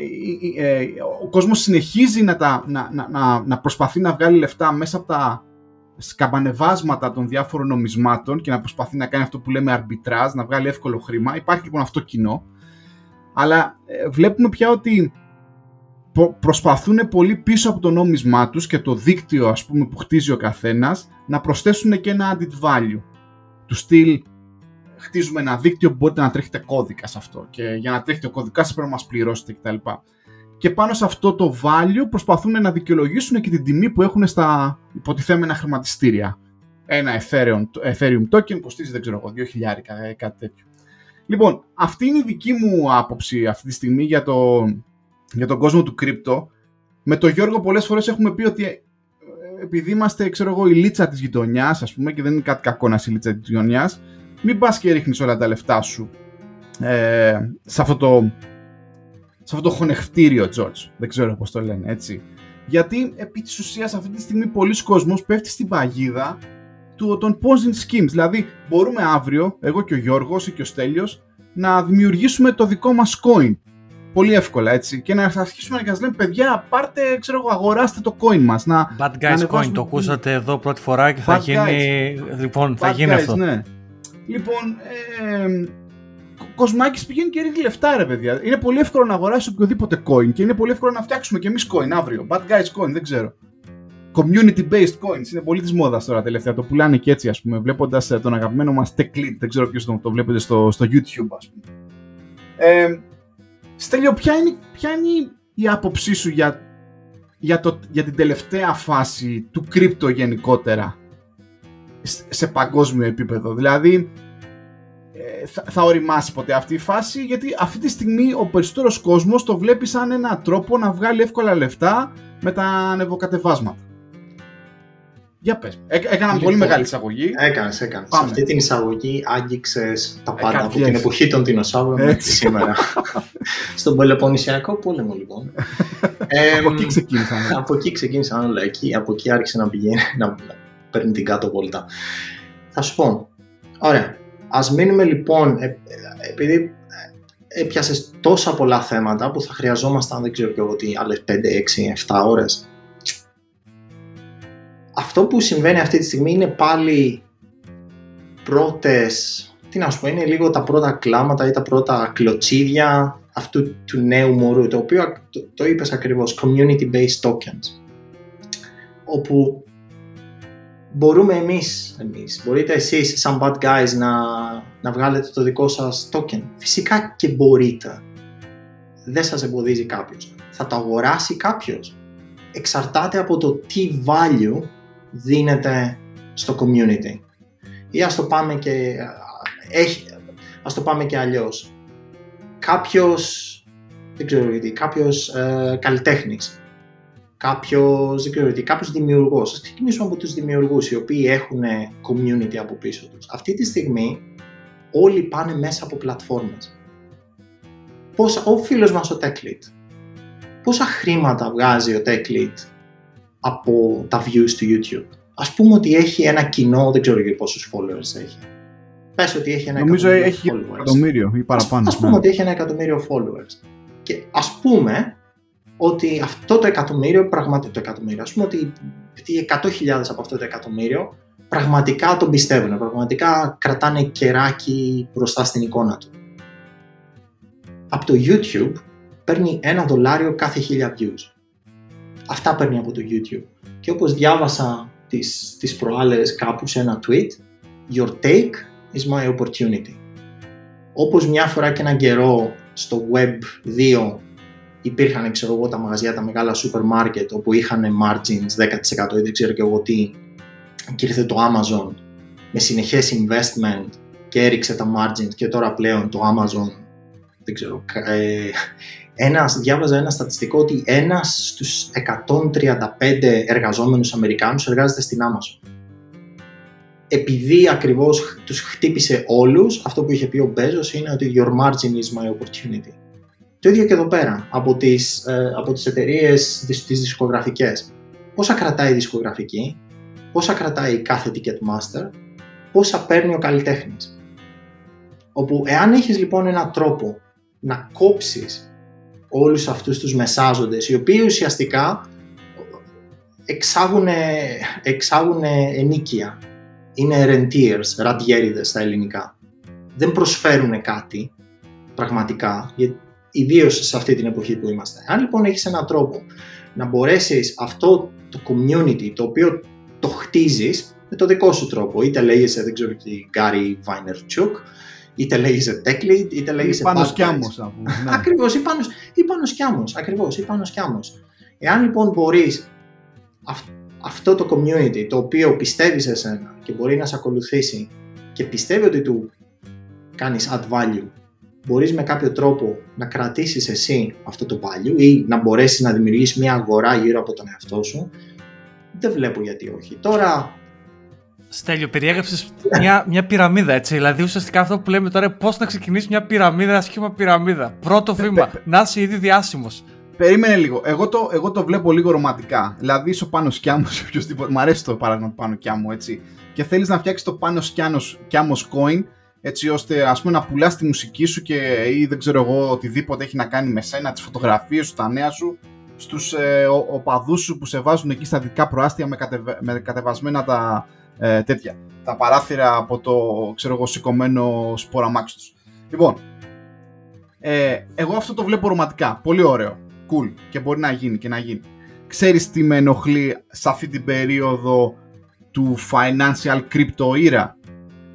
ε, ο κόσμος συνεχίζει να, τα, να, να, να προσπαθεί να βγάλει λεφτά μέσα από τα σκαμπανεβάσματα των διάφορων νομισμάτων και να προσπαθεί να κάνει αυτό που λέμε arbitrage, να βγάλει εύκολο χρήμα. Υπάρχει λοιπόν αυτό κοινό. Αλλά ε, βλέπουμε πια ότι προσπαθούν πολύ πίσω από το νόμισμά τους και το δίκτυο ας πούμε που χτίζει ο καθένας να προσθέσουν και ένα added value. Του στυλ χτίζουμε ένα δίκτυο που μπορείτε να τρέχετε κώδικα σε αυτό και για να τρέχετε ο κώδικας σας πρέπει να μας πληρώσετε κτλ. Και πάνω σε αυτό το value προσπαθούν να δικαιολογήσουν και την τιμή που έχουν στα υποτιθέμενα χρηματιστήρια. Ένα Ethereum, Ethereum token κοστίζει δεν ξέρω εγώ 2.000 ε, κάτι τέτοιο. Λοιπόν, αυτή είναι η δική μου άποψη αυτή τη στιγμή για, το, για τον κόσμο του κρύπτο. Με τον Γιώργο πολλές φορές έχουμε πει ότι ε, επειδή είμαστε, ξέρω εγώ, η λίτσα της γειτονιάς, ας πούμε, και δεν είναι κάτι κακό να είσαι η λίτσα της γειτονιάς, μην πας και ρίχνεις όλα τα λεφτά σου ε, σε αυτό το σε αυτό το χωνευτήριο, George. Δεν ξέρω πώς το λένε, έτσι. Γιατί επί της ουσίας αυτή τη στιγμή πολλοί κόσμος πέφτει στην παγίδα του, των posing schemes. Δηλαδή μπορούμε αύριο, εγώ και ο Γιώργος ή και ο Στέλιος, να δημιουργήσουμε το δικό μας coin. Πολύ εύκολα έτσι. Και να αρχίσουμε να σα λέμε, παιδιά, πάρτε, ξέρω εγώ, αγοράστε το coin μας. Να, Bad guys coin, το ακούσατε εδώ πρώτη φορά και θα γίνει. Λοιπόν, θα γίνει αυτό. Ναι. Λοιπόν, ε, Κοσμάκης πηγαίνει και ρίχνει λεφτά, ρε παιδιά. Είναι πολύ εύκολο να αγοράσει οποιοδήποτε coin και είναι πολύ εύκολο να φτιάξουμε κι εμείς coin αύριο. Bad guys coin, δεν ξέρω. community-based coins. Είναι πολύ της μόδας τώρα τελευταία. Το πουλάνε και έτσι, ας πούμε, βλέποντας ε, τον αγαπημένο μας Tech Lead. Δεν ξέρω ποιος το, το βλέπετε στο, στο YouTube, ας πούμε. Ε, Στέλιο, ποια είναι, ποια είναι η άποψή σου για, για, το, για την τελευταία φάση του κρύπτο γενικότερα σε παγκόσμιο επίπεδο; Δηλαδή, ε, θα, θα οριμάσει ποτέ αυτή η φάση, γιατί αυτή τη στιγμή ο περισσότερος κόσμος το βλέπει σαν ένα τρόπο να βγάλει εύκολα λεφτά με τα ανεβοκατεβάσματα. Για πες. έκανα λοιπόν, πολύ μεγάλη εισαγωγή. Έκανες, έκανες. Σε αυτή την εισαγωγή άγγιξες τα πάντα από την εποχή των δεινοσαύρων μέχρι σήμερα. Στον Πελοποννησιακό πόλεμο λοιπόν. ε, από εκεί ξεκίνησαν. από εκεί ξεκίνησαν όλα. Εκεί, από εκεί άρχισε να πηγαίνει, να παίρνει την κάτω βόλτα. Θα σου πω. Ωραία. Ας μείνουμε λοιπόν, ε, επειδή έπιασες τόσα πολλά θέματα που θα χρειαζόμασταν, δεν ξέρω και εγώ τι, άλλες 5, 6, 7 ώρες. Αυτό που συμβαίνει αυτή τη στιγμή είναι πάλι πρώτες, τι να σου πω, είναι λίγο τα πρώτα κλάματα ή τα πρώτα κλωτσίδια αυτού του νέου μωρού, το οποίο το, το είπες ακριβώς, community-based tokens, όπου μπορούμε εμείς, εμείς, μπορείτε εσείς σαν bad guys να, να βγάλετε το δικό σας token. Φυσικά και μπορείτε. Δεν σας εμποδίζει κάποιος. Θα το αγοράσει κάποιος. Εξαρτάται από το τι value δίνεται στο community. Ή ας το πάμε και, έχει, ας το πάμε και αλλιώς. Κάποιος, δεν ξέρω γιατί, κάποιος ε, καλλιτέχνης, κάποιος, δεν ξέρω κάποιος δημιουργός. Ας ξεκινήσουμε από τους δημιουργούς, οι οποίοι έχουν community από πίσω τους. Αυτή τη στιγμή όλοι πάνε μέσα από πλατφόρμες. Πώς, ο φίλος μας ο TechLead, πόσα χρήματα βγάζει ο TechLead από τα views του YouTube. Α πούμε ότι έχει ένα κοινό, δεν ξέρω για πόσους followers έχει. Πες ότι έχει ένα Νομίζω έχει followers. εκατομμύριο ή παραπάνω. Ας, πούμε ναι. ότι έχει ένα εκατομμύριο followers. Και ας πούμε ότι αυτό το εκατομμύριο, πραγματικά το εκατομμύριο, ας πούμε ότι 100.000 από αυτό το εκατομμύριο πραγματικά τον πιστεύουν, πραγματικά κρατάνε κεράκι μπροστά στην εικόνα του. Από το YouTube παίρνει ένα δολάριο κάθε χίλια views. Αυτά παίρνει από το YouTube. Και όπως διάβασα τις, τις προάλλες κάπου σε ένα tweet, your take is my opportunity. Όπως μια φορά και έναν καιρό στο Web 2 υπήρχαν ξέρω εγώ τα μαγαζιά, τα μεγάλα σούπερ μάρκετ όπου είχαν margins 10% ή δεν ξέρω και εγώ τι και ήρθε το Amazon με συνεχές investment και έριξε τα margins και τώρα πλέον το Amazon δεν ξέρω, ε, ένας, διάβαζα ένα στατιστικό ότι ένας στους 135 εργαζόμενους Αμερικάνους εργάζεται στην Amazon. Επειδή ακριβώς τους χτύπησε όλους, αυτό που είχε πει ο Μπέζος είναι ότι your margin is my opportunity. Το ίδιο και εδώ πέρα, από τις, ε, από τις εταιρείες, τις, τις δισκογραφικές. Πόσα κρατάει η δισκογραφική, πόσα κρατάει κάθε Ticketmaster, πόσα παίρνει ο καλλιτέχνης. Όπου εάν έχεις λοιπόν έναν τρόπο να κόψεις όλους αυτούς τους μεσάζοντες, οι οποίοι ουσιαστικά εξάγουν, εξάγουν ενίκεια. Είναι rentiers, ραντιέριδες στα ελληνικά. Δεν προσφέρουν κάτι πραγματικά, ιδίως σε αυτή την εποχή που είμαστε. Αν λοιπόν έχεις έναν τρόπο να μπορέσεις αυτό το community το οποίο το χτίζεις με το δικό σου τρόπο, είτε λέγεσαι, δεν ξέρω τι, Gary Vaynerchuk, είτε λέγεσαι tech lead, είτε λέγεσαι πάνω σκιάμος. Ναι. Ακριβώς, ή πάνω, ή πάνω σκιάμος, ακριβώς, ή πάνω σκιάμος. Εάν λοιπόν μπορείς αυτό το community το οποίο πιστεύεις σε σένα και μπορεί να σε ακολουθήσει και πιστεύει ότι του κάνεις add value μπορείς με κάποιο τρόπο να κρατήσεις εσύ αυτό το value ή να μπορέσεις να δημιουργήσεις μια αγορά γύρω από τον εαυτό σου δεν βλέπω γιατί όχι. Τώρα Στέλιο, περιέγραψες μια, μια πυραμίδα έτσι. Δηλαδή, ουσιαστικά αυτό που λέμε τώρα, πώς να ξεκινήσεις μια πυραμίδα, ένα σχήμα πυραμίδα. Πρώτο βήμα, να είσαι ήδη διάσημος. Περίμενε λίγο. Εγώ το, εγώ το βλέπω λίγο ρομαντικά. Δηλαδή, είσαι ο πάνω σκιάμο ή οποιοδήποτε. Μ' αρέσει το παράδειγμα πάνω σκιάμο, έτσι. Και θέλεις να φτιάξεις το πάνω σκιάμο coin, έτσι ώστε ας πούμε να πουλάς τη μουσική σου και ή δεν ξέρω εγώ οτιδήποτε έχει να κάνει με σένα, τις φωτογραφίες σου, τα νέα σου, στους ε, οπαδούς σου που σε βάζουν εκεί στα δυτικά προάστια με, με κατεβασμένα τα, ε, τέτοια. Τα παράθυρα από το ξέρω εγώ σηκωμένο σπόραμάξι τους. Λοιπόν, ε, εγώ αυτό το βλέπω ρομαντικά. Πολύ ωραίο. Cool. Και μπορεί να γίνει και να γίνει. ξέρεις τι με ενοχλεί σε αυτή την περίοδο του financial crypto era;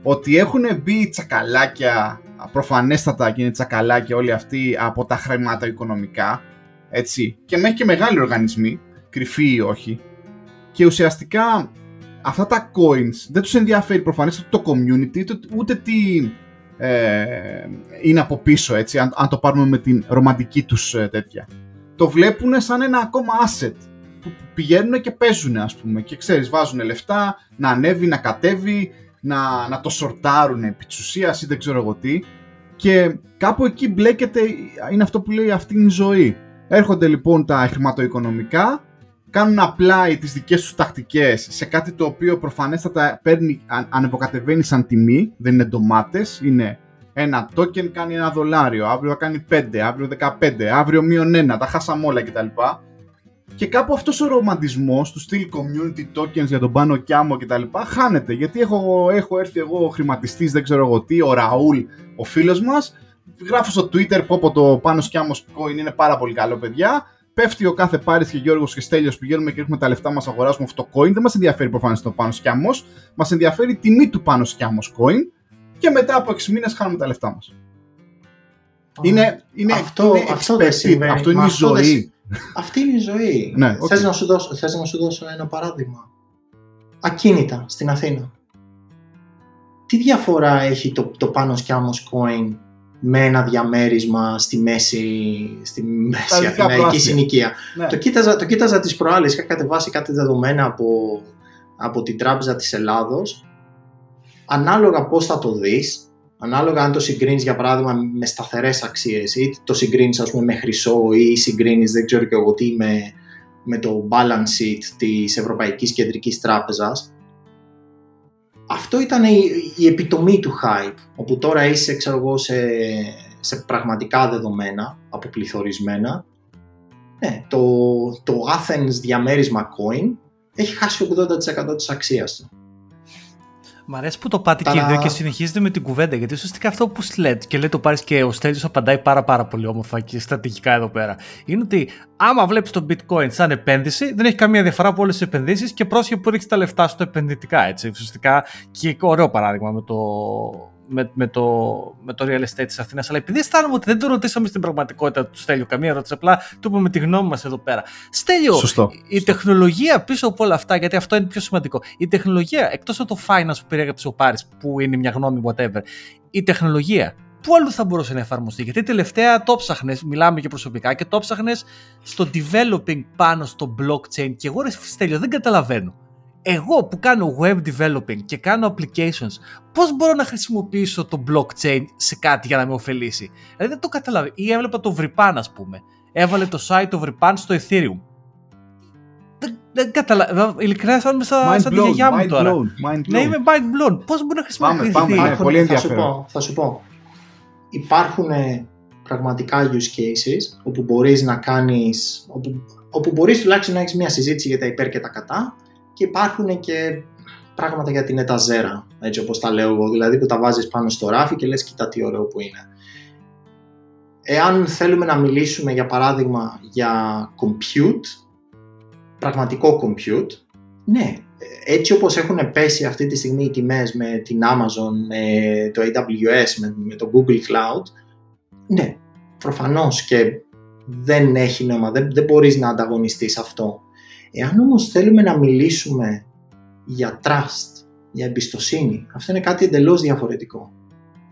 Ότι έχουν μπει τσακαλάκια προφανέστατα και είναι τσακαλάκια όλοι αυτοί από τα χρήματα οικονομικά έτσι. Και μέχρι και μεγάλοι οργανισμοί κρυφοί ή όχι. Και ουσιαστικά αυτά τα coins δεν τους ενδιαφέρει προφανώς το community ούτε τι ε, είναι από πίσω έτσι αν, αν το πάρουμε με την ρομαντική τους ε, τέτοια. Το βλέπουν σαν ένα ακόμα asset που πηγαίνουν και παίζουν ας πούμε. Και ξέρεις βάζουν λεφτά να ανέβει, να κατέβει να, να το σορτάρουν επί ή δεν ξέρω εγώ τι και κάπου εκεί μπλέκεται, είναι αυτό που λέει αυτή είναι η ζωή. Έρχονται λοιπόν τα χρηματοοικονομικά, κάνουν apply τις δικές τους τακτικές σε κάτι το οποίο προφανέστατα παίρνει, ανεβοκατεβαίνει σαν τιμή, δεν είναι ντομάτες, είναι ένα token κάνει ένα δολάριο, αύριο θα κάνει 5, αύριο 15, αύριο μείον 1, τα χάσαμε όλα κτλ. Και κάπου αυτός ο ρομαντισμός του στυλ community tokens για τον πάνω κιάμο κτλ. χάνεται. Γιατί έχω, έχω έρθει εγώ χρηματιστής, δεν ξέρω εγώ τι, ο Ραούλ, ο φίλος μας. Γράφω στο Twitter πω από το πάνω σκιάμο coin είναι πάρα πολύ καλό, παιδιά. Πέφτει ο κάθε Πάρης και Γιώργος και Στέλιος, πηγαίνουμε και έχουμε τα λεφτά μας, αγοράζουμε αυτό το coin. Δεν μας ενδιαφέρει προφανώς το πάνω σκιάμο. Μας ενδιαφέρει η τιμή του πάνω σκιάμο coin. Και μετά από 6 μήνες χάνουμε τα λεφτά μας. Είναι, είναι, αυτό, είναι αυτό, δεν αυτό είναι η ζωή. Αυτή είναι η ζωή. Ναι, θες, να σου δώσω, θες να σου δώσω ένα παράδειγμα; Ακίνητα στην Αθήνα. Τι διαφορά έχει το, το πάνω σκιάμος coin με ένα διαμέρισμα στη μέση, στη μέση αθηναϊκή συνοικία; Ναι. Το, κοίταζα, το κοίταζα τις προάλλες, είχα κατεβάσει κάτι δεδομένα από, από την Τράπεζα της Ελλάδος. Ανάλογα πώς θα το δεις, Ανάλογα αν το συγκρίνεις για παράδειγμα με σταθερές αξίες, ή το συγκρίνεις ας πούμε με χρυσό ή συγκρίνεις δεν ξέρω και εγώ τι με, με το balance sheet της Ευρωπαϊκής Κεντρικής Τράπεζας. Αυτό ήταν η, η, επιτομή του hype, όπου τώρα είσαι ξέρω εγώ, σε, σε πραγματικά δεδομένα, αποπληθωρισμένα. Ναι, το, το Athens διαμέρισμα coin έχει χάσει 80% της αξίας του. Μ' αρέσει που το πάτε και οι δύο και συνεχίζετε με την κουβέντα. Γιατί ουσιαστικά αυτό που λέτε και λέει το πάρει και ο Στέλιος απαντάει πάρα, πάρα πολύ όμορφα και στρατηγικά εδώ πέρα. Είναι ότι άμα βλέπεις το bitcoin σαν επένδυση, δεν έχει καμία διαφορά από όλες τις επενδύσεις και πρόσχε που ρίξεις τα λεφτά στο επενδυτικά. Έτσι. Ουσιαστικά και ωραίο παράδειγμα με το, με, με, το, με το real estate της Αθήνας. Αλλά επειδή αισθάνομαι ότι δεν το ρωτήσαμε στην πραγματικότητα του Στέλιου, καμία ερώτηση, απλά του είπαμε τη γνώμη μας εδώ πέρα. Στέλιο, Σωστό. η τεχνολογία πίσω από όλα αυτά, γιατί αυτό είναι πιο σημαντικό. Η τεχνολογία, εκτός από το finance που περιέγραψε ο Πάρης, που είναι μια γνώμη, whatever, η τεχνολογία πού αλλού θα μπορούσε να εφαρμοστεί; Γιατί τελευταία το ψάχνες, μιλάμε και προσωπικά, και το ψάχνες στο developing πάνω στο blockchain. Και εγώ, ρε Στέλιο, δεν καταλαβαίνω εγώ που κάνω web developing και κάνω applications, πώς μπορώ να χρησιμοποιήσω το blockchain σε κάτι για να με ωφελήσει; Δηλαδή δεν το καταλάβει. Ή έβλεπα το Vripan, ας πούμε. Έβαλε το site του Vripan στο Ethereum. Δεν, δεν καταλαβαίνω. Ειλικρινά σαν, σαν, σαν τη γιαγιά μου τώρα. Blown, mind ναι, είμαι mind blown. Πώς μπορεί να χρησιμοποιηθεί; Πάμε, πάμε, ναι, πολύ ενδιαφέρον. Θα σου, πω, θα σου πω. Υπάρχουν πραγματικά use cases όπου μπορείς να κάνεις, όπου, όπου μπορείς τουλάχιστον να έχεις μια συζήτηση για τα υπέρ και τα κατά και υπάρχουν και πράγματα για την εταζέρα, έτσι όπως τα λέω εγώ, δηλαδή που τα βάζεις πάνω στο ράφι και λες κοίτα τι ωραίο που είναι. Εάν θέλουμε να μιλήσουμε για παράδειγμα για compute, πραγματικό compute, ναι, έτσι όπως έχουν πέσει αυτή τη στιγμή οι τιμές με την Amazon, με το AWS, με, το Google Cloud, ναι, προφανώς και δεν έχει νόημα, δεν, δεν μπορείς να ανταγωνιστείς αυτό. Εάν όμως θέλουμε να μιλήσουμε για trust, για εμπιστοσύνη, αυτό είναι κάτι εντελώς διαφορετικό.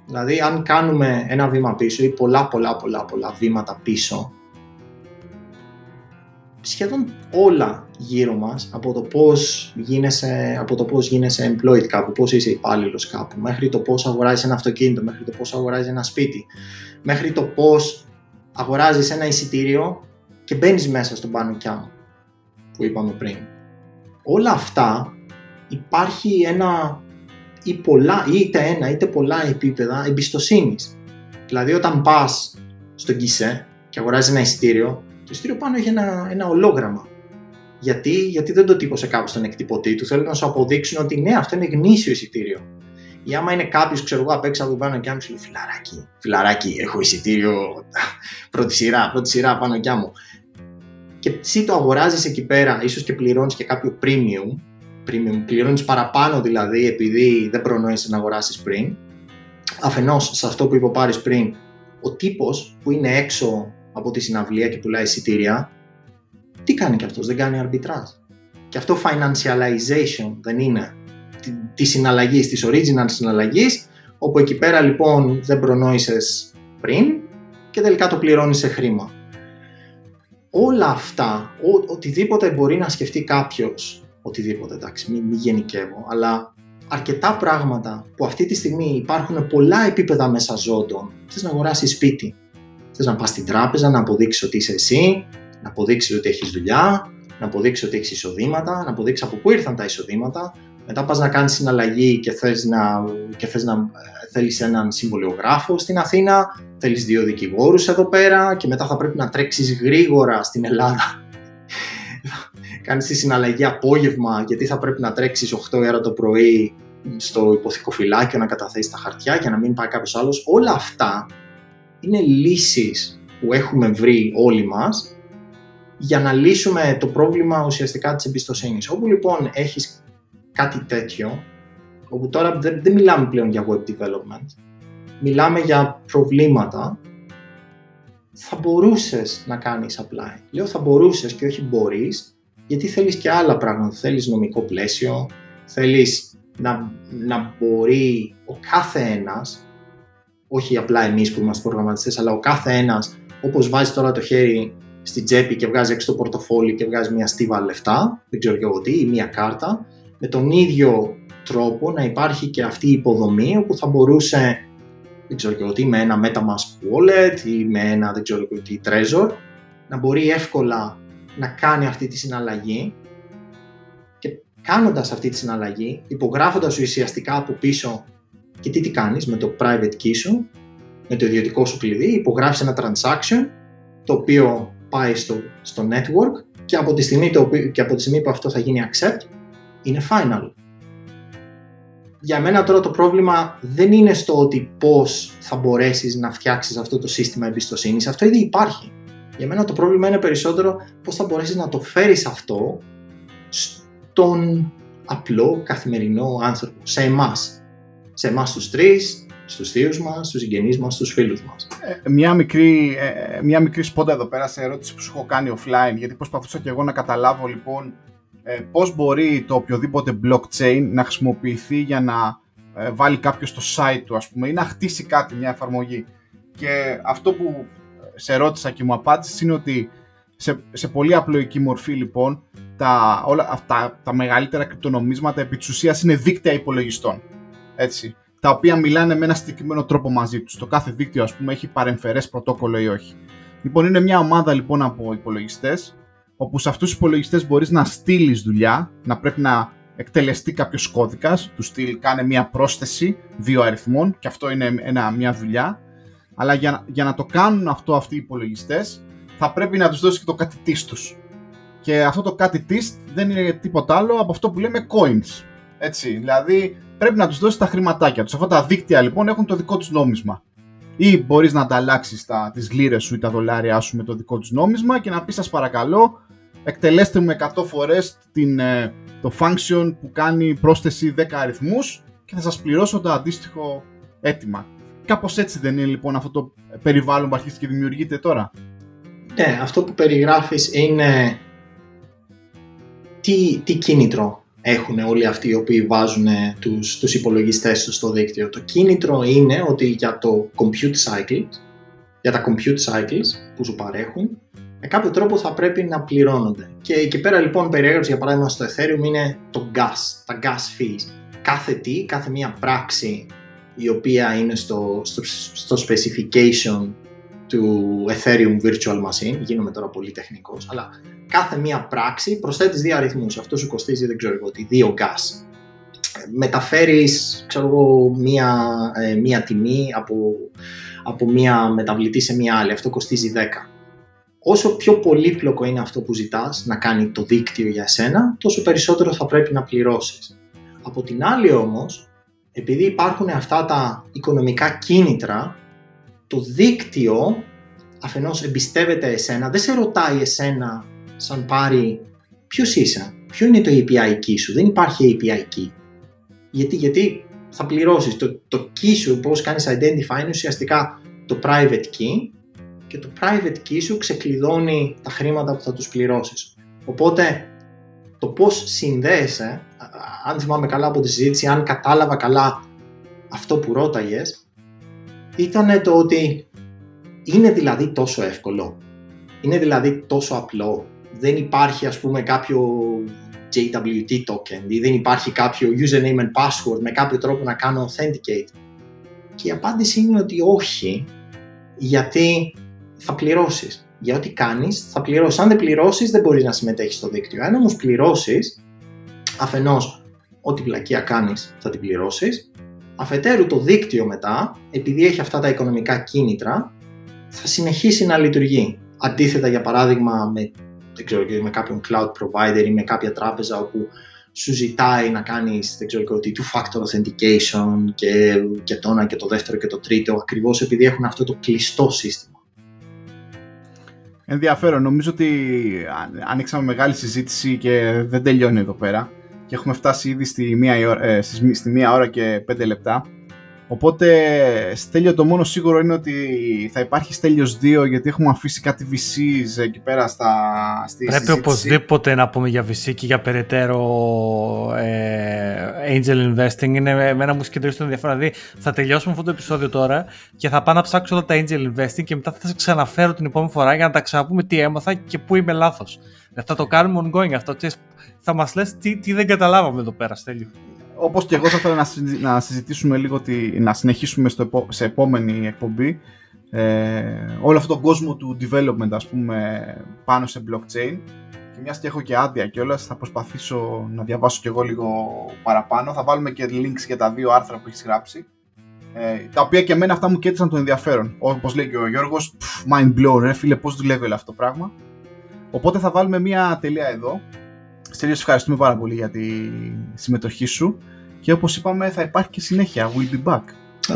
Δηλαδή αν κάνουμε ένα βήμα πίσω ή πολλά πολλά πολλά πολλά βήματα πίσω, σχεδόν όλα γύρω μας, από το πώς γίνεσαι, από το πώς γίνεσαι employed κάπου, πώς είσαι υπάλληλος κάπου, μέχρι το πώς αγοράζεις ένα αυτοκίνητο, μέχρι το πώς αγοράζεις ένα σπίτι, μέχρι το πώς αγοράζεις ένα εισιτήριο και μπαίνεις μέσα στον πάνω μου που είπαμε πριν. Όλα αυτά υπάρχει ένα ή πολλά, είτε ένα είτε πολλά επίπεδα εμπιστοσύνης. Δηλαδή όταν πας στον Κισέ και αγοράζεις ένα εισιτήριο, το εισιτήριο πάνω έχει ένα, ένα ολόγραμμα. Γιατί, γιατί δεν το τύπωσε κάπου στον εκτυπωτή του. Θέλουν να σου αποδείξουν ότι ναι, αυτό είναι γνήσιο εισιτήριο. Ή άμα είναι κάποιος, ξέρω εγώ, απ' έξω από πάνω και μου λέει Φιλαράκι, φιλαράκι, έχω εισιτήριο πρώτη σειρά, πρώτη σειρά πάνω κι μου και εσύ το αγοράζεις εκεί πέρα, ίσως και πληρώνεις και κάποιο premium, premium πληρώνεις παραπάνω δηλαδή επειδή δεν προνόησε να αγοράσεις πριν. Αφενός, σε αυτό που είπε ο Πάρης πριν, ο τύπος που είναι έξω από τη συναυλία και πουλάει εισιτήρια, τι κάνει και αυτός, δεν κάνει arbitrage. Και αυτό financialization δεν είναι τη συναλλαγής, της original συναλλαγής, όπου εκεί πέρα λοιπόν δεν προνόησες πριν και τελικά το πληρώνεις σε χρήμα. Όλα αυτά, ο, οτιδήποτε μπορεί να σκεφτεί κάποιος, οτιδήποτε εντάξει, μην, μην γενικεύω, αλλά αρκετά πράγματα που αυτή τη στιγμή υπάρχουν πολλά επίπεδα μέσα ζώντων. Θες να αγοράσεις σπίτι, θες να πας στην τράπεζα, να αποδείξεις ότι είσαι εσύ, να αποδείξεις ότι έχεις δουλειά, να αποδείξεις ότι έχεις εισοδήματα, να αποδείξεις από πού ήρθαν τα εισοδήματα, μετά πας να κάνεις συναλλαγή και θες να, και θες να ε, θέλεις έναν συμβολιογράφο στην Αθήνα, θέλεις δύο δικηγόρους εδώ πέρα και μετά θα πρέπει να τρέξεις γρήγορα στην Ελλάδα. κάνεις τη συναλλαγή απόγευμα γιατί θα πρέπει να τρέξεις 8 ώρα το πρωί στο υποθηκοφυλάκιο να καταθέσεις τα χαρτιά για να μην πάει κάποιος άλλος. Όλα αυτά είναι λύσεις που έχουμε βρει όλοι μας για να λύσουμε το πρόβλημα ουσιαστικά της εμπιστοσύνης. Όπου λοιπόν έχεις κάτι τέτοιο, όπου τώρα δεν, δεν μιλάμε πλέον για web development, μιλάμε για προβλήματα, θα μπορούσες να κάνεις apply. Λέω θα μπορούσες και όχι μπορείς, γιατί θέλεις και άλλα πράγματα. Θέλεις νομικό πλαίσιο, θέλεις να, να μπορεί ο κάθε ένας, όχι απλά εμείς που είμαστε προγραμματιστές, αλλά ο κάθε ένας, όπως βάζει τώρα το χέρι στην τσέπη και βγάζει έξω το πορτοφόλι και βγάζει μια στίβα λεφτά, δεν ξέρω και εγώ τι, ή μια κάρτα, με τον ίδιο τρόπο να υπάρχει και αυτή η υποδομή όπου θα μπορούσε δεν ξέρω και τι, με ένα MetaMask wallet ή με ένα δεν ξέρω και τι Trezor να μπορεί εύκολα να κάνει αυτή τη συναλλαγή. Και κάνοντας αυτή τη συναλλαγή, υπογράφοντας ουσιαστικά από πίσω και τι τι κάνεις με το private key σου, με το ιδιωτικό σου κλειδί, υπογράφεις ένα transaction το οποίο πάει στο, στο network και από, τη στιγμή το, και από τη στιγμή που αυτό θα γίνει accept είναι final. Για μένα τώρα το πρόβλημα δεν είναι στο ότι πώς θα μπορέσεις να φτιάξεις αυτό το σύστημα εμπιστοσύνης, αυτό ήδη υπάρχει. Για μένα το πρόβλημα είναι περισσότερο πώς θα μπορέσεις να το φέρεις αυτό στον απλό καθημερινό άνθρωπο, σε εμάς. Σε εμάς τους τρεις, στους θείους μας, στους συγγενείς μας, στους φίλους μας. Ε, μια, μικρή, ε, μια μικρή σπόντα εδώ πέρα σε ερώτηση που σου έχω κάνει offline, γιατί προσπαθούσα και εγώ να καταλάβω λοιπόν ε, πώς μπορεί το οποιοδήποτε blockchain να χρησιμοποιηθεί για να ε, βάλει κάποιος στο site του ας πούμε ή να χτίσει κάτι, μια εφαρμογή. Και αυτό που σε ρώτησα και μου απάντησες είναι ότι σε, σε πολύ απλοϊκή μορφή λοιπόν τα, όλα αυτά τα μεγαλύτερα κρυπτονομίσματα επί της ουσίας είναι δίκτυα υπολογιστών. Έτσι, τα οποία μιλάνε με ένα συγκεκριμένο τρόπο μαζί τους. Το κάθε δίκτυο ας πούμε έχει παρεμφερές πρωτόκολλο ή όχι. Λοιπόν είναι μια ομάδα λοιπόν από υπολογιστές όπου σε αυτούς τους υπολογιστές μπορείς να στείλεις δουλειά, να πρέπει να εκτελεστεί κάποιος κώδικας, του στυλ κάνε μια πρόσθεση δύο αριθμών και αυτό είναι ένα, μια δουλειά. Αλλά για, για να το κάνουν αυτό αυτοί οι υπολογιστές, θα πρέπει να τους δώσεις και το κάτι τους. Και αυτό το κάτι δεν είναι τίποτα άλλο από αυτό που λέμε coins. Έτσι, δηλαδή πρέπει να τους δώσεις τα χρηματάκια τους. Αυτά τα δίκτυα λοιπόν έχουν το δικό τους νόμισμα. Ή μπορείς να ανταλλάξει τις λίρε σου ή τα δολάρια σου με το δικό τους νόμισμα και να πεις: Σας παρακαλώ, εκτελέστε με 100 φορές την, ε, το function που κάνει πρόσθεση 10 αριθμούς και θα σας πληρώσω το αντίστοιχο αίτημα. Κάπως έτσι δεν είναι λοιπόν αυτό το περιβάλλον που αρχίζει και δημιουργείται τώρα; Ναι, αυτό που περιγράφεις είναι τι, τι κίνητρο έχουν όλοι αυτοί οι οποίοι βάζουν τους, τους υπολογιστές τους στο δίκτυο. Το κίνητρο είναι ότι για το compute cycles, για τα compute cycles που σου παρέχουν, με κάποιο τρόπο θα πρέπει να πληρώνονται. Και εκεί πέρα λοιπόν περιέγραψη για παράδειγμα στο Ethereum είναι το gas, τα gas fees. Κάθε τι, κάθε μία πράξη η οποία είναι στο, στο, στο specification του Ethereum Virtual Machine, γίνομαι τώρα πολύ τεχνικός, αλλά κάθε μία πράξη προσθέτεις δύο αριθμούς. Αυτός σου κοστίζει, δεν ξέρω εγώ τι, δύο gas. Μεταφέρεις, ξέρω εγώ, μία, ε, μία τιμή από, από μία μεταβλητή σε μία άλλη. Αυτό κοστίζει 10 όσο πιο πολύπλοκο είναι αυτό που ζητάς να κάνει το δίκτυο για σένα, τόσο περισσότερο θα πρέπει να πληρώσεις. Από την άλλη όμως, επειδή υπάρχουν αυτά τα οικονομικά κίνητρα, το δίκτυο αφενός εμπιστεύεται εσένα, δεν σε ρωτάει εσένα σαν πάρει ποιος είσαι, ποιο είναι το API key σου. Δεν υπάρχει API key. Γιατί, γιατί θα πληρώσεις. Το, το key σου, πώς κάνεις identify, είναι ουσιαστικά το private key και το private key σου ξεκλειδώνει τα χρήματα που θα τους πληρώσεις. Οπότε το πώς συνδέεσαι, αν θυμάμαι καλά από τη συζήτηση, αν κατάλαβα καλά αυτό που ρώταγες, ήταν το ότι είναι δηλαδή τόσο εύκολο. Είναι δηλαδή τόσο απλό. Δεν υπάρχει ας πούμε κάποιο JWT token ή δεν υπάρχει κάποιο username and password με κάποιο τρόπο να κάνω authenticate. Και η απάντηση είναι ότι όχι, γιατί θα πληρώσεις. Για ό,τι κάνεις θα πληρώσεις. Αν δεν πληρώσεις δεν μπορείς να συμμετέχεις στο δίκτυο. Αν όμως πληρώσεις, αφενός ό,τι πλακία κάνεις θα την πληρώσεις, αφετέρου το δίκτυο μετά, επειδή έχει αυτά τα οικονομικά κίνητρα, θα συνεχίσει να λειτουργεί. Αντίθετα για παράδειγμα με, δεν ξέρω, με κάποιον cloud provider ή με κάποια τράπεζα όπου σου ζητάει να κάνεις δεν ξέρω, two-factor authentication και, και το ένα και το δεύτερο και το τρίτο ακριβώς επειδή έχουν αυτό το κλειστό σύστημα. Ενδιαφέρον. Νομίζω ότι ανοίξαμε μεγάλη συζήτηση και δεν τελειώνει εδώ πέρα και έχουμε φτάσει ήδη στη μία, ε, στη μία ώρα και πέντε λεπτά. Οπότε Στέλιο το μόνο σίγουρο είναι ότι θα υπάρχει Στέλιος 2 γιατί έχουμε αφήσει κάτι VCs εκεί πέρα στα, στη Πρέπει συζήτηση. οπωσδήποτε να πούμε για VC και για περαιτέρω ε, angel investing. Είναι εμένα μου συγκεντρώσει το ενδιαφέρον. Δηλαδή θα τελειώσουμε αυτό το επεισόδιο τώρα και θα πάω να ψάξω όλα τα angel investing και μετά θα σας ξαναφέρω την επόμενη φορά για να τα ξαναπούμε τι έμαθα και πού είμαι λάθος. Θα το κάνουμε ongoing αυτό. Ξέρεις, θα μας λες τι, τι δεν καταλάβαμε εδώ πέρα, Στέλιο. Όπως και εγώ θα ήθελα να, συζητήσουμε λίγο, τη, να συνεχίσουμε στο, σε επόμενη εκπομπή ε, όλο αυτόν τον κόσμο του development ας πούμε πάνω σε blockchain. Και μιας και έχω και άδεια και όλα θα προσπαθήσω να διαβάσω και εγώ λίγο παραπάνω. Θα βάλουμε και links για τα δύο άρθρα που έχεις γράψει ε, τα οποία και εμένα αυτά μου κέντρισαν το ενδιαφέρον. Όπως λέει και ο Γιώργος mind blow ρε φίλε πώς δουλεύει όλο αυτό το πράγμα οπότε θα βάλουμε μια τελεία εδώ. Στέλιος, ευχαριστούμε πάρα πολύ για τη συμμετοχή σου και όπως είπαμε θα υπάρχει και συνέχεια. We'll be back.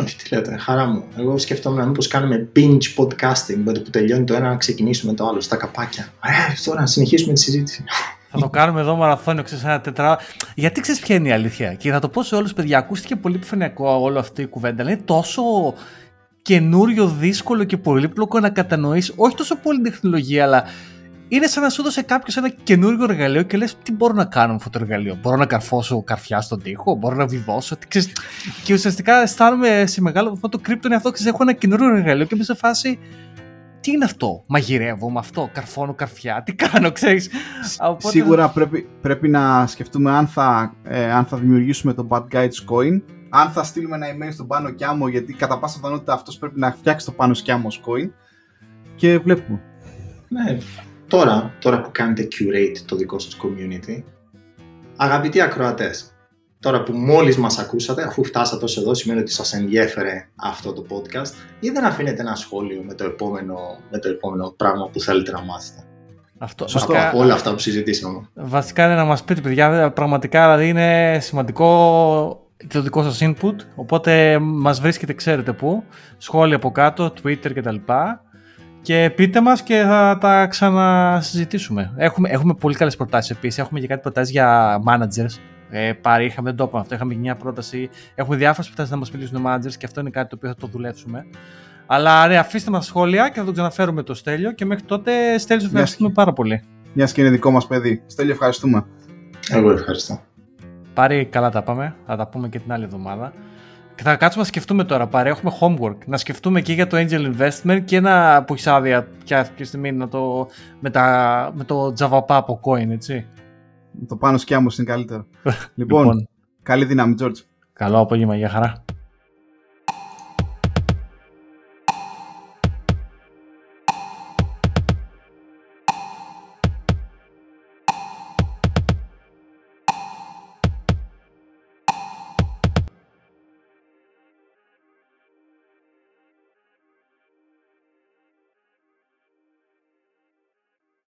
Όχι, τι λέτε, χαρά μου. Εγώ σκεφτόμουν μήπως κάνουμε binge podcasting, με το που τελειώνει το ένα να ξεκινήσουμε το άλλο, στα καπάκια. Ε, τώρα να συνεχίσουμε τη συζήτηση. Θα το κάνουμε εδώ μαραθώνιο, ξέρεις, ένα τετρά. Γιατί ξέρεις ποια είναι η αλήθεια; Και θα το πω σε όλους, παιδιά, ακούστηκε πολύ επιφανειακό όλο αυτή η κουβέντα. Είναι τόσο καινούριο, δύσκολο και πολύπλοκο να κατανοήσει όχι τόσο πολύ τεχνολογία, αλλά είναι σαν να σου δώσει κάποιος ένα καινούργιο εργαλείο και λες: Τι μπορώ να κάνω με αυτό το εργαλείο; Μπορώ να καρφώσω καρφιά στον τοίχο, μπορώ να βιβώσω. Ξέρεις, και ουσιαστικά αισθάνομαι σε μεγάλο βαθμό το κρύπτο είναι αυτό. Ξέρεις, έχω ένα καινούργιο εργαλείο και είμαι σε φάση. Τι είναι αυτό, μαγειρεύω με αυτό, καρφώνω καρφιά, τι κάνω, ξέρεις; Σίγουρα πρέπει, πρέπει να σκεφτούμε αν θα, ε, αν θα δημιουργήσουμε το Bad Guides Coin, αν θα στείλουμε ένα email στον Πάνο Κιάμο, γιατί κατά πάσα πιθανότητα αυτός πρέπει να φτιάξει το Πάνος Κιάμος Coin και βλέπουμε. Ναι, Τώρα, τώρα που κάνετε curate το δικό σας community, αγαπητοί ακροατές, τώρα που μόλις μας ακούσατε, αφού φτάσατε ως εδώ, σημαίνει ότι σας ενδιέφερε αυτό το podcast ή δεν αφήνετε ένα σχόλιο με το επόμενο, με το επόμενο πράγμα που θέλετε να μάθετε; Αυτό, Σωστό, από όλα αυτά που συζητήσαμε. Βασικά είναι να μας πείτε, παιδιά, πραγματικά δηλαδή είναι σημαντικό το δικό σας input, οπότε μας βρίσκετε, ξέρετε πού, σχόλια από κάτω, Twitter κτλ. Και πείτε μας και θα τα ξανασυζητήσουμε. Έχουμε, έχουμε πολύ καλές προτάσεις επίσης. Έχουμε και κάτι προτάσεις για managers. Ε, πάρει, είχαμε, δεν το είπαμε αυτό, είχαμε μια πρόταση. Έχουμε διάφορες προτάσεις να μας μιλήσουν οι managers και αυτό είναι κάτι το οποίο θα το δουλέψουμε. Αλλά ρε, αφήστε μας σχόλια και θα το ξαναφέρουμε το Στέλιο και μέχρι τότε Στέλιο ευχαριστούμε πάρα πολύ. Μια και είναι δικό μας παιδί. Στέλιο ευχαριστούμε. Εγώ ευχαριστώ. Πάρει καλά τα πάμε, θα τα πούμε και την άλλη εβδομάδα. Και θα κάτσουμε να σκεφτούμε τώρα, πάρε, έχουμε homework. Να σκεφτούμε και για το angel investment και ένα που έχεις άδεια πια στιγμή να το, με, τα, με το Java από coin, έτσι. Το πάνω σκιάμος είναι καλύτερο. λοιπόν, λοιπόν, καλή δύναμη, George. Καλό απόγευμα, για χαρά.